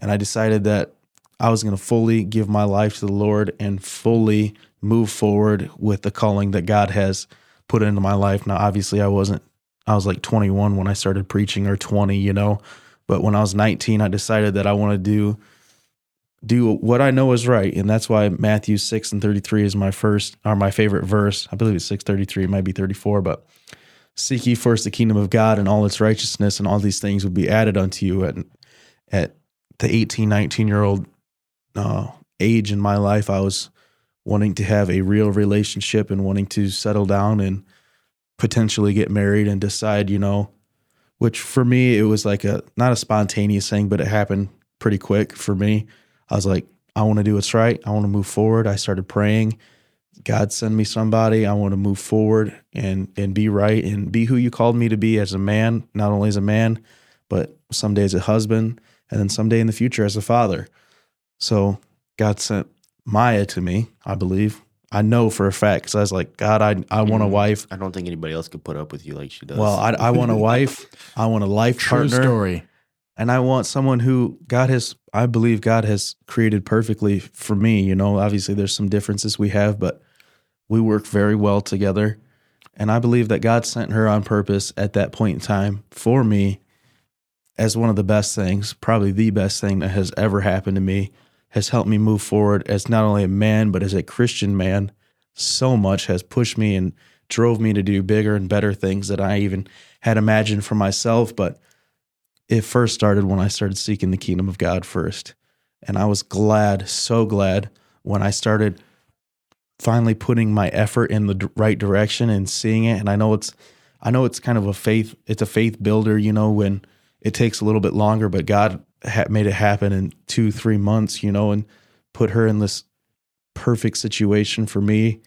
And I decided that I was going to fully give my life to the Lord and fully move forward with the calling that God has put into my life. Now, obviously, I wasn't, I was like 21 when I started preaching or 20, you know, but when I was 19, I decided that I want to do do what I know is right, and that's why Matthew six and thirty three is my first or my favorite verse. I believe it's six thirty three, it might be thirty four, but seek ye first the kingdom of God and all its righteousness, and all these things will be added unto you. At at the 18, 19 year old uh, age in my life, I was wanting to have a real relationship and wanting to settle down and potentially get married and decide, you know, which for me it was like a not a spontaneous thing, but it happened pretty quick for me. I was like, I want to do what's right. I want to move forward. I started praying. God send me somebody. I want to move forward and and be right and be who you called me to be as a man, not only as a man, but someday as a husband, and then someday in the future as a father. So God sent Maya to me, I believe. I know for a fact because I was like, God, I I want a
Mhm.
wife.
I don't think anybody else could put up with you like she does.
Well, I, I want a [LAUGHS] wife. I want a life
True
partner
story.
and I want someone who God has, I believe God has created perfectly for me. You know, obviously there's some differences we have, but we work very well together. And I believe that God sent her on purpose at that point in time for me as one of the best things, probably the best thing that has ever happened to me, has helped me move forward as not only a man, but as a Christian man. So much has pushed me and drove me to do bigger and better things that I even had imagined for myself. But it first started when I started seeking the kingdom of God first. And I was glad, so glad when I started finally putting my effort in the right direction and seeing it. And I know it's, I know it's kind of a faith, it's a faith builder, you know, when it takes a little bit longer, but God ha- made it happen in two, three months, you know, and put her in this perfect situation for me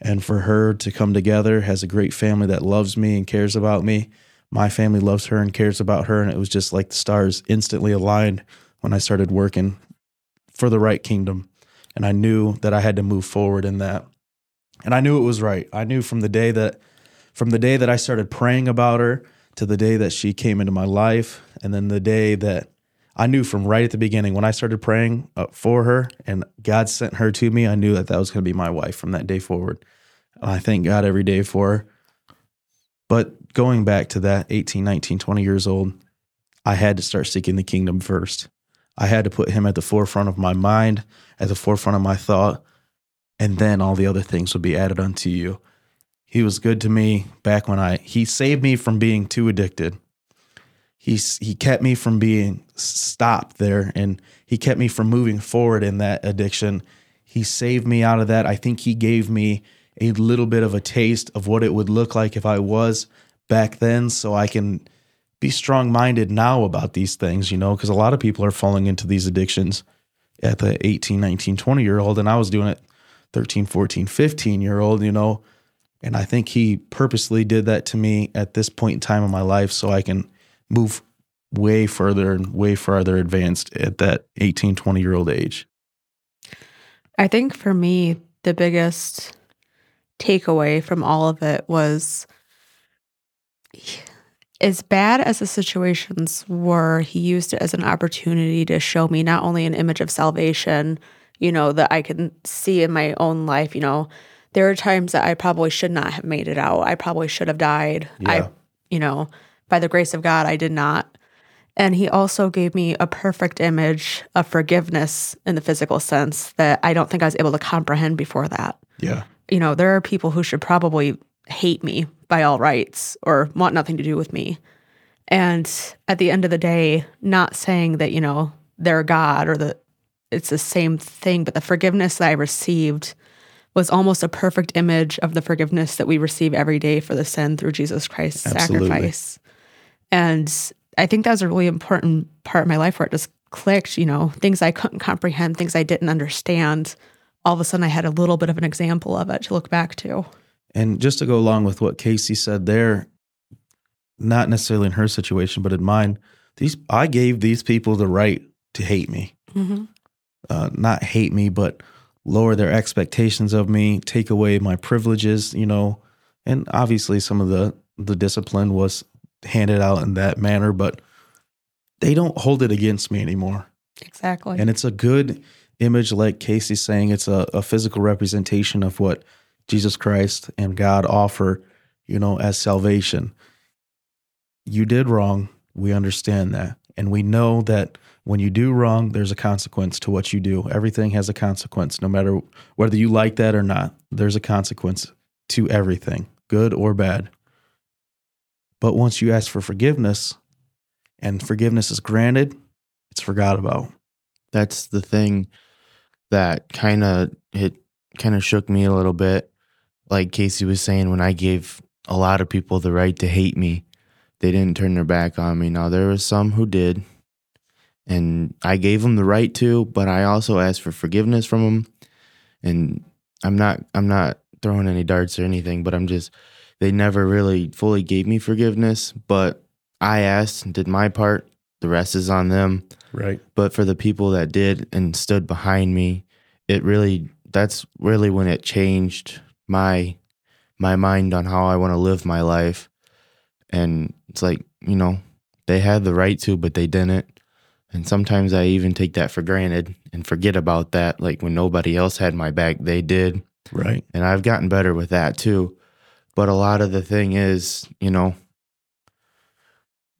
and for her to come together, has a great family that loves me and cares about me. My family loves her and cares about her. And it was just like the stars instantly aligned when I started working for the right kingdom. And I knew that I had to move forward in that. And I knew it was right. I knew from the day that from the day that I started praying about her to the day that she came into my life and then the day that I knew from right at the beginning when I started praying uh, for her and God sent her to me, I knew that that was going to be my wife from that day forward. I thank God every day for her. But going back to that 18, 19, 20 years old, I had to start seeking the kingdom first. I had to put him at the forefront of my mind, at the forefront of my thought, and then all the other things would be added unto you. He was good to me back when I he saved me from being too addicted. He's he kept me from being stopped there and he kept me from moving forward in that addiction. He saved me out of that. I think he gave me a little bit of a taste of what it would look like if I was back then so I can be strong minded now about these things, you know, because a lot of people are falling into these addictions at the 18, 19, 20 year old. And I was doing it 13, 14, 15 year old, you know. And I think he purposely did that to me at this point in time in my life so I can move way further and way farther advanced at that 18, 20 year old age.
I think for me, the biggest takeaway from all of it was as bad as the situations were, he used it as an opportunity to show me not only an image of salvation, you know, that I can see in my own life, you know, there are times that I probably should not have made it out. I probably should have died.
Yeah.
I, you know, by the grace of God, I did not. And he also gave me a perfect image of forgiveness in the physical sense that I don't think I was able to comprehend before that.
Yeah.
You know, there are people who should probably hate me by all rights or want nothing to do with me. And at the end of the day, not saying that, you know, they're God or that it's the same thing, but the forgiveness that I received was almost a perfect image of the forgiveness that we receive every day for the sin through Jesus Christ's
Absolutely.
sacrifice. And I think that was a really important part of my life where it just clicked, you know, things I couldn't comprehend, things I didn't understand. All of a sudden, I had a little bit of an example of it to look back to.
And just to go along with what Casey said there, not necessarily in her situation, but in mine, these I gave these people the right to hate me.
Mm-hmm.
Uh, not hate me, but lower their expectations of me, take away my privileges, you know. And obviously some of the the discipline was handed out in that manner, but they don't hold it against me anymore.
Exactly.
And it's a good image, like Casey's saying, it's a, a physical representation of what Jesus Christ and God offer, you know, as salvation. You did wrong. We understand that. And we know that when you do wrong, there's a consequence to what you do. Everything has a consequence, no matter whether you like that or not. There's a consequence to everything, good or bad. But once you ask for forgiveness and forgiveness is granted, it's forgot about.
that's the thing that kind of it kind of shook me a little bit. Like casey was saying when i gave a lot of people the right to hate me they didn't turn their back on me. Now there was some who did and i gave them the right to but i also asked for forgiveness from them and i'm not i'm not throwing any darts or anything but i'm just they never really fully gave me forgiveness but i asked and did my part. The rest is on them.
Right.
but for the people that did and stood behind me it really that's really when it changed my my mind on how i want to live my life. And it's like you know they had the right to but they didn't. And sometimes i even take that for granted and forget about that like when nobody else had my back they did.
Right.
and i've gotten better with that too but a lot of the thing is you know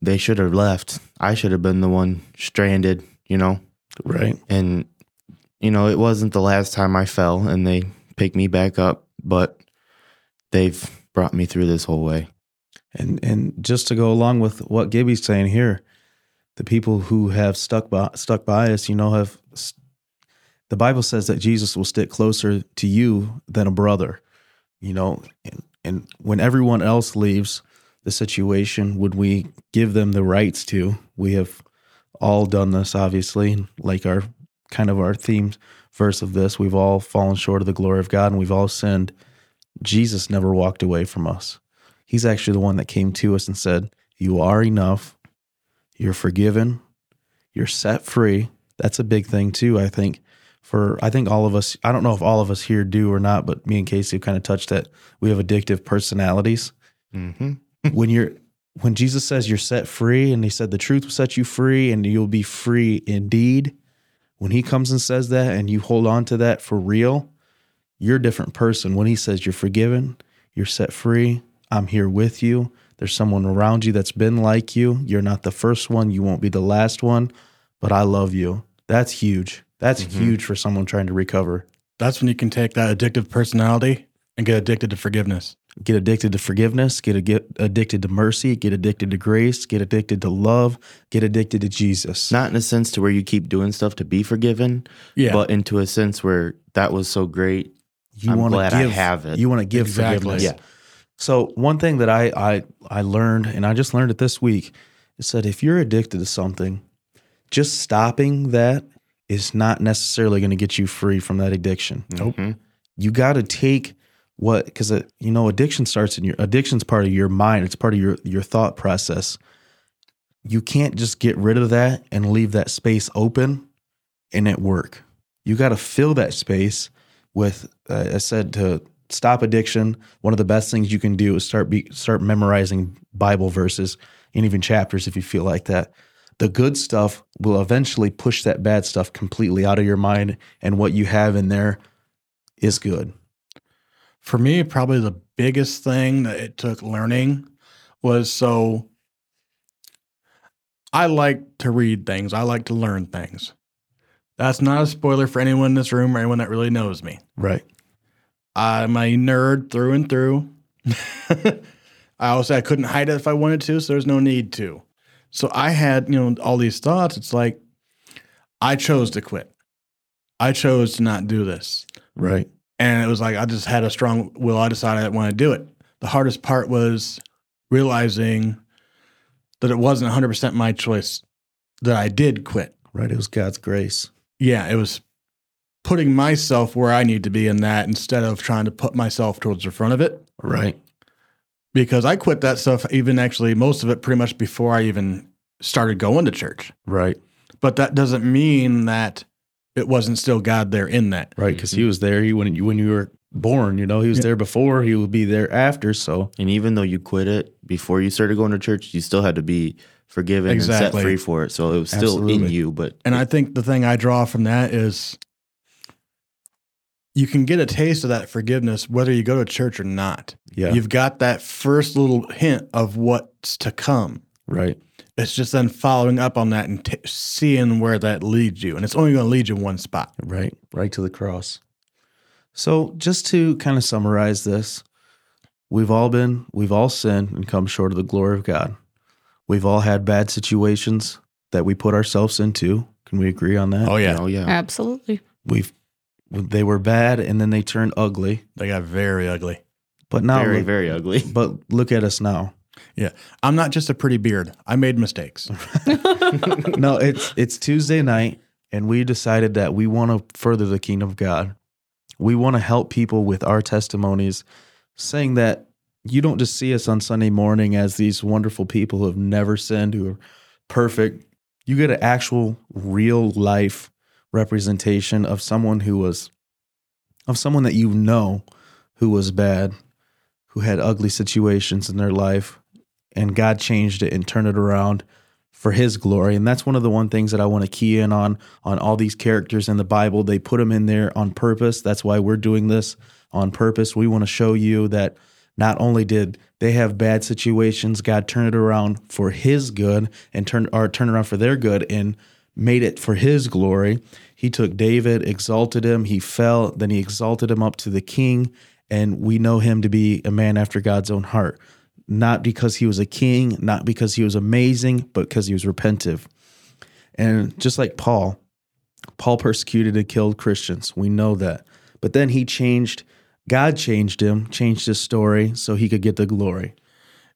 they should have left i should have been the one stranded you know
Right.
and you know it wasn't the last time i fell and they picked me back up but they've brought me through this whole way
And and just to go along with what Gibby's saying here, the people who have stuck by stuck by us, you know, have the Bible says that Jesus will stick closer to you than a brother. You know, and, when everyone else leaves, the situation? Would we give them the rights to? We have all done this, obviously, like our kind of our theme verse of this. We've all fallen short of the glory of God and we've all sinned. Jesus never walked away from us. He's actually the one that came to us and said, You are enough. You're forgiven. You're set free. That's a big thing, too, I think. For I think all of us, I don't know if all of us here do or not, but me and Casey have kind of touched that we have addictive personalities.
Mm-hmm.
when you're when Jesus says you're set free and he said the truth will set you free and you'll be free indeed, when he comes and says that and you hold on to that for real, you're a different person. When he says you're forgiven, you're set free, I'm here with you. There's someone around you that's been like you. You're not the first one, you won't be the last one, but I love you. That's huge. That's mm-hmm. huge for someone trying to recover.
That's when you can take that addictive personality and get addicted to forgiveness.
Get addicted to forgiveness, get, get addicted to mercy, get addicted to grace, get addicted to love, get addicted to Jesus.
Not in a sense to where you keep doing stuff to be forgiven,
Yeah.
but into a sense where that was so great.
you
I'm
want to
glad I
give
have it.
You want to give
Exactly.
forgiveness.
Yeah.
So one thing that I I I learned, and I just learned it this week, is that if you're addicted to something, just stopping that is not necessarily going to get you free from that addiction.
Nope.
Mhm.
You got to take what because you know addiction starts in your addiction's part of your mind. It's part of your your thought process. You can't just get rid of that and leave that space open and it work. You got to fill that space with. Uh, I said to stop addiction. One of the best things you can do is start be, start memorizing Bible verses and even chapters if you feel like that. The good stuff will eventually push that bad stuff completely out of your mind, and what you have in there is good.
For me, probably the biggest thing that it took learning was so I like to read things, I like to learn things. That's not a spoiler for anyone in this room or anyone that really knows me.
Right.
I'm a nerd through and through. [LAUGHS] I also I couldn't hide it if I wanted to, so there's no need to. So I had, you know, all these thoughts. It's like I chose to quit. I chose to not do this.
Right.
And it was like I just had a strong will. I decided I want to do it. The hardest part was realizing that it wasn't 100% my choice that I did quit.
Right. It was God's grace.
Yeah, it was putting myself where I need to be in that instead of trying to put myself towards the front of it.
Right.
Because I quit that stuff, even actually most of it pretty much before I even started going to church.
Right.
But that doesn't mean that it wasn't still God there in that.
Right. Because he mm-hmm. was there. He when you when you were born, you know, he was
Yeah.
there before. He would be there after. So
And even though you quit it before you started going to church, you still had to be forgiven and set free for it. So it was still in you, but
And I think the thing I draw from that is you can get a taste of that forgiveness whether you go to church or not.
yeah.
You've got that first little hint of what's to come.
right.
It's just then following up on that and t- seeing where that leads you. And it's only going to lead you one spot.
Right. Right to the cross. So just to kind of summarize this, we've all been, we've all sinned and come short of the glory of God. We've all had bad situations that we put ourselves into. Can we agree on that?
Oh, yeah.
oh yeah.
Absolutely.
We've they were bad and then they turned ugly.
They got very ugly.
But now
very,
look,
very ugly. [LAUGHS]
but look at us now.
Yeah. I'm not just a pretty beard. I made mistakes. [LAUGHS] [LAUGHS]
no, it's it's Tuesday night, and we decided that we want to further the kingdom of God. We want to help people with our testimonies, saying that you don't just see us on Sunday morning as these wonderful people who have never sinned, who are perfect. You get an actual, real life representation of someone who was, of someone that you know who was bad, who had ugly situations in their life, and God changed it and turned it around for his glory. And that's one of the one things that i want to key in on on all these characters in the bible. They put them in there on purpose. That's why we're doing this on purpose. We want to show you that not only did they have bad situations god turned it around for his good and turned or turned around for their good and made it for his glory he took david exalted him he fell then he exalted him up to the king and we know him to be a man after god's own heart not because he was a king, not because he was amazing, but because he was repentive. And just like Paul, Paul persecuted and killed Christians. We know that. But then he changed, God changed him, changed his story so he could get the glory.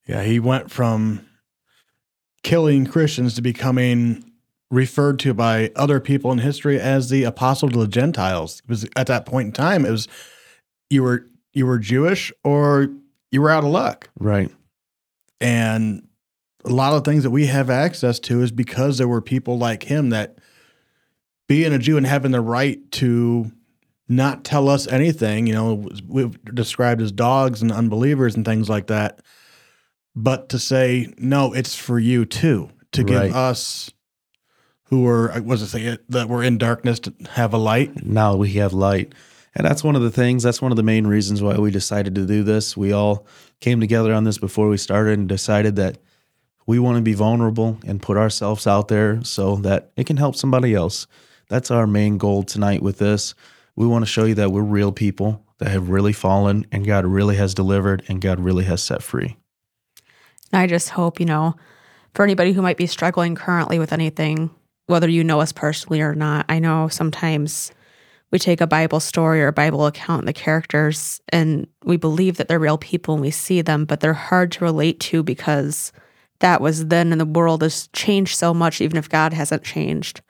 Yeah, he went from killing Christians to becoming referred to by other people in history as the apostle to the Gentiles. Was at that point in time, it was you were you were Jewish or you were out of luck.
Right.
And a lot of things that we have access to is because there were people like him that being a Jew and having the right to not tell us anything, you know, we've described as dogs and unbelievers and things like that. But to say, no, it's for you too, to give us who were uh, what does it say, uh, that we're in darkness to have a light.
now we have light. And that's one of the things, that's one of the main reasons why we decided to do this. We all came together on this before we started and decided that we want to be vulnerable and put ourselves out there so that it can help somebody else. That's our main goal tonight with this. We want to show you that we're real people that have really fallen and God really has delivered and God really has set free.
I just hope, you know, for anybody who might be struggling currently with anything, whether you know us personally or not, I know sometimes we take a Bible story or a Bible account and the characters and we believe that they're real people and we see them, but they're hard to relate to because that was then and the world has changed so much, even if God hasn't changed.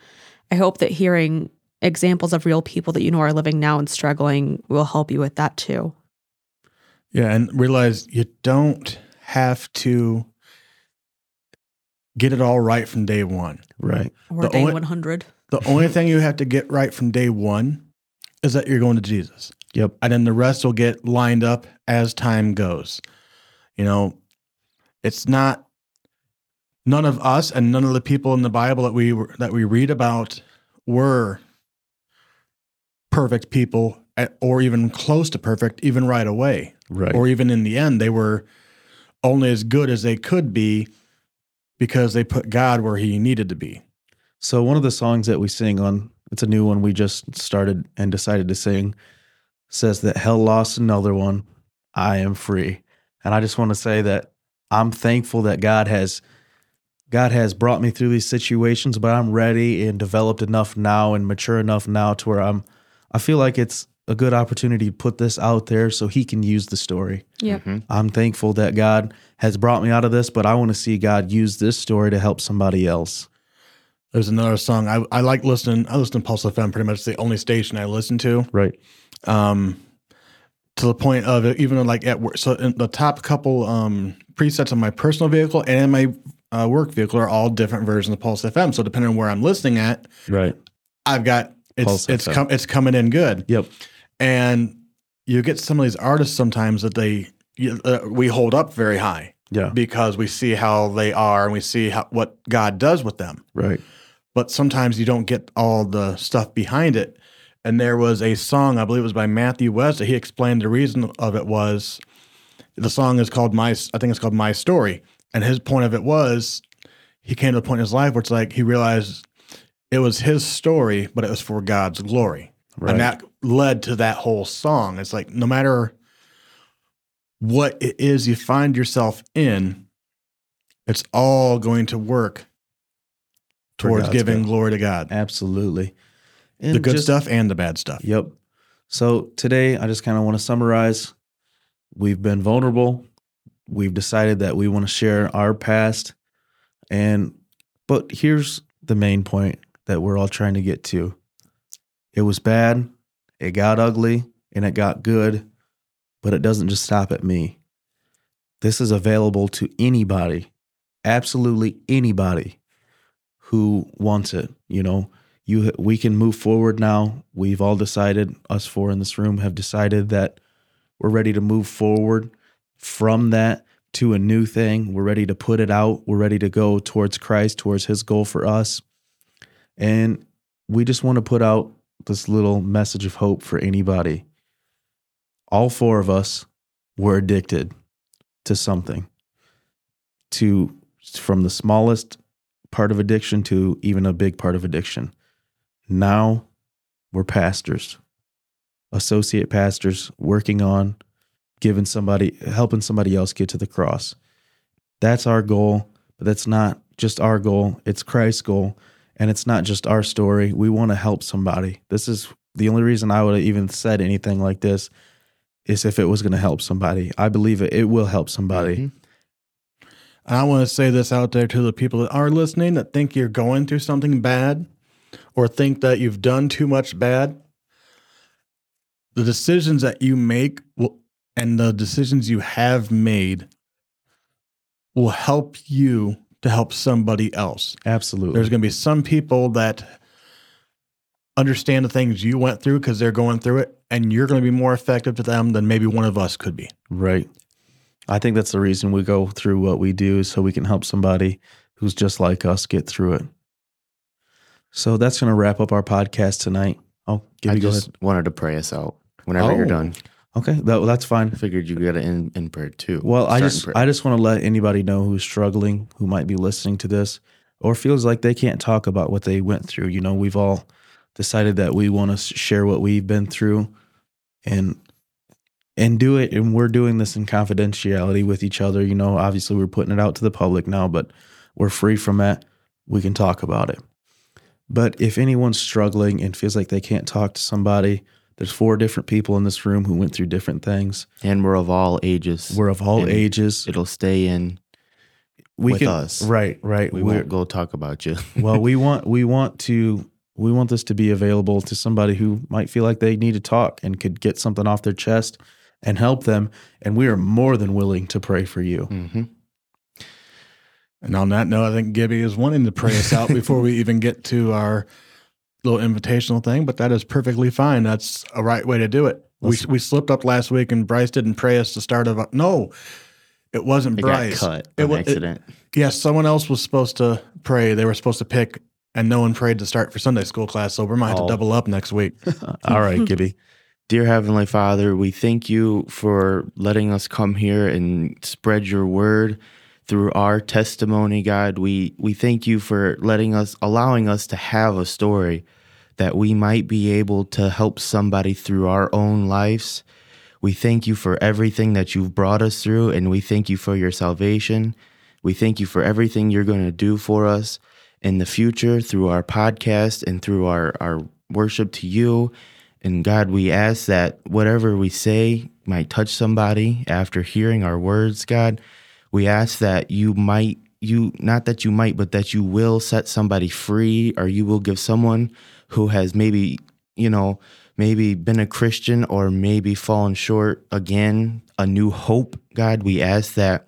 I hope that hearing examples of real people that you know are living now and struggling will help you with that too.
Yeah, and realize you don't have to get it all right from day one.
Right.
Or
The
day
only-
100.
The only thing you have to get right from day one is that you're going to Jesus.
Yep.
And then the rest will get lined up as time goes. You know, it's not none of us and none of the people in the Bible that we were, that we read about were perfect people eh, or even close to perfect even right away
Right.
or even in the end they were only as good as they could be because they put God where he needed to be.
So one of the songs that we sing on, it's a new one we just started and decided to sing, says that hell lost another one, I am free. And I just want to say that I'm thankful that God has God has brought me through these situations, but I'm ready and developed enough now and mature enough now to where I'm I feel like it's a good opportunity to put this out there so he can use the story.
Yep.
I'm thankful that God has brought me out of this, but I want to see God use this story to help somebody else.
There's another song I, I like listening. I listen to Pulse FM pretty much the only station I listen to.
Right.
Um, to the point of it, even like at work. So in the top couple um, presets on my personal vehicle and in my uh, work vehicle are all different versions of Pulse FM. So depending on where I'm listening at,
Right.
I've got it's
Pulse
it's com- it's coming in good.
Yep.
And you get some of these artists sometimes that they uh, we hold up very high
Yeah.
because we see how they are and we see how, what God does with them.
Right.
But sometimes you don't get all the stuff behind it. And there was a song, I believe it was by Matthew West, that he explained the reason of it was the song is called My, I think it's called My Story. And his point of it was he came to a point in his life where it's like he realized it was his story, but it was for God's glory.
Right.
And that led to that whole song. It's like no matter what it is you find yourself in, it's all going to work towards giving
good.
glory to God.
Absolutely. And
the good
just-
stuff and the bad stuff.
Yep. So today, I just kind of want to summarize. We've been vulnerable. We've decided that we want to share our past. And, but here's the main point that we're all trying to get to it was bad, it got ugly, and it got good, but it doesn't just stop at me. This is available to anybody, absolutely anybody who wants it. You know, you we can move forward now. We've all decided, us four in this room have decided that we're ready to move forward from that to a new thing. We're ready to put it out. We're ready to go towards Christ, towards his goal for us. And we just want to put out this little message of hope for anybody. All four of us were addicted to something. To from the smallest part of addiction to even a big part of addiction. Now we're pastors, associate pastors working on giving somebody, helping somebody else get to the cross. That's our goal, but that's not just our goal, it's Christ's goal. And it's not just our story. We want to help somebody. This is the only reason I would have even said anything like this is if it was going to help somebody. I believe it, it will help somebody.
Mhm.
And I want to say this out there to the people that are listening that think you're going through something bad or think that you've done too much bad. The decisions that you make will, and the decisions you have made will help you to help somebody else.
Absolutely.
There's going to be some people that understand the things you went through because they're going through it, and you're going to be more effective to them than maybe one of us could be.
Right. I think that's the reason we go through what we do so we can help somebody who's just like us get through it. So that's going to wrap up our podcast tonight. Oh, give
I
me go
just
ahead.
wanted to pray us out whenever you're
Oh.
done.
Okay, that, that's fine.
I figured you got to in, in prayer too.
Well, I just. I just want to let anybody know who's struggling, who might be listening to this, or feels like they can't talk about what they went through. You know, we've all decided that we want to share what we've been through, and and do it. And we're doing this in confidentiality with each other. You know, obviously we're putting it out to the public now, but we're free from that. We can talk about it. But if anyone's struggling and feels like they can't talk to somebody, there's four different people in this room who went through different things.
and we're of all ages.
We're of all
And
ages.
It'll stay in.
we
with
can,
us.
Right, right.
We
We're-
won't go talk about you. [LAUGHS]
well, we want we want to we want this to be available to somebody who might feel like they need to talk and could get something off their chest and help them. And we are more than willing to pray for you.
hmm
And on that note, I think Gibby is wanting to pray us out [LAUGHS] before we even get to our little invitational thing, but that is perfectly fine. That's a right way to do it. We,
Let's-
we slipped up last week and Bryce didn't pray us to start of no, it wasn't
It
Bryce.
got cut
It
on
wa- it-
accident.
Yes, someone else was supposed to pray. They were supposed to pick, and no one prayed to start for Sunday school class. So we might have
Oh.
to double up next week. [LAUGHS]
All right, Gibby.
Dear Heavenly Father, we thank you for letting us come here and spread your word through our testimony, God. We we thank you for letting us allowing us to have a story that we might be able to help somebody through our own lives. We thank you for everything that you've brought us through and we thank you for your salvation. We thank you for everything you're going to do for us in the future through our podcast and through our, our worship to you. And God, we ask that whatever we say might touch somebody after hearing our words, God. We ask that you might, you, not that you might, but that you will set somebody free or you will give someone who has maybe, you know, maybe been a Christian or maybe fallen short again, a new hope. God, we ask that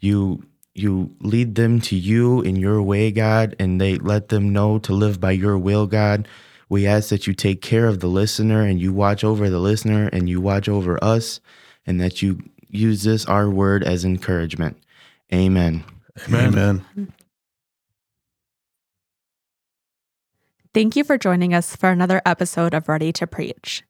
you you lead them to you in your way, God, and they let them know to live by your will, God. We ask that you take care of the listener and you watch over the listener and you watch over us and that you use this, our word, as encouragement. Amen.
Amen.
Thank you for joining us for another episode of Ready to Preach.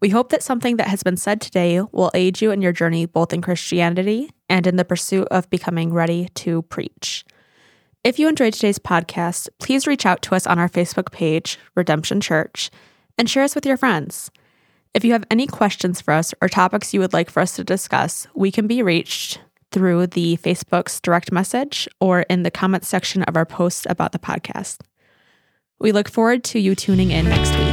We hope that something that has been said today will aid you in your journey both in Christianity and in the pursuit of becoming ready to preach. If you enjoyed today's podcast, please reach out to us on our Facebook page, Redemption Church, and share us with your friends. If you have any questions for us or topics you would like for us to discuss, we can be reached through the Facebook's direct message or in the comments section of our posts about the podcast. We look forward to you tuning in next week.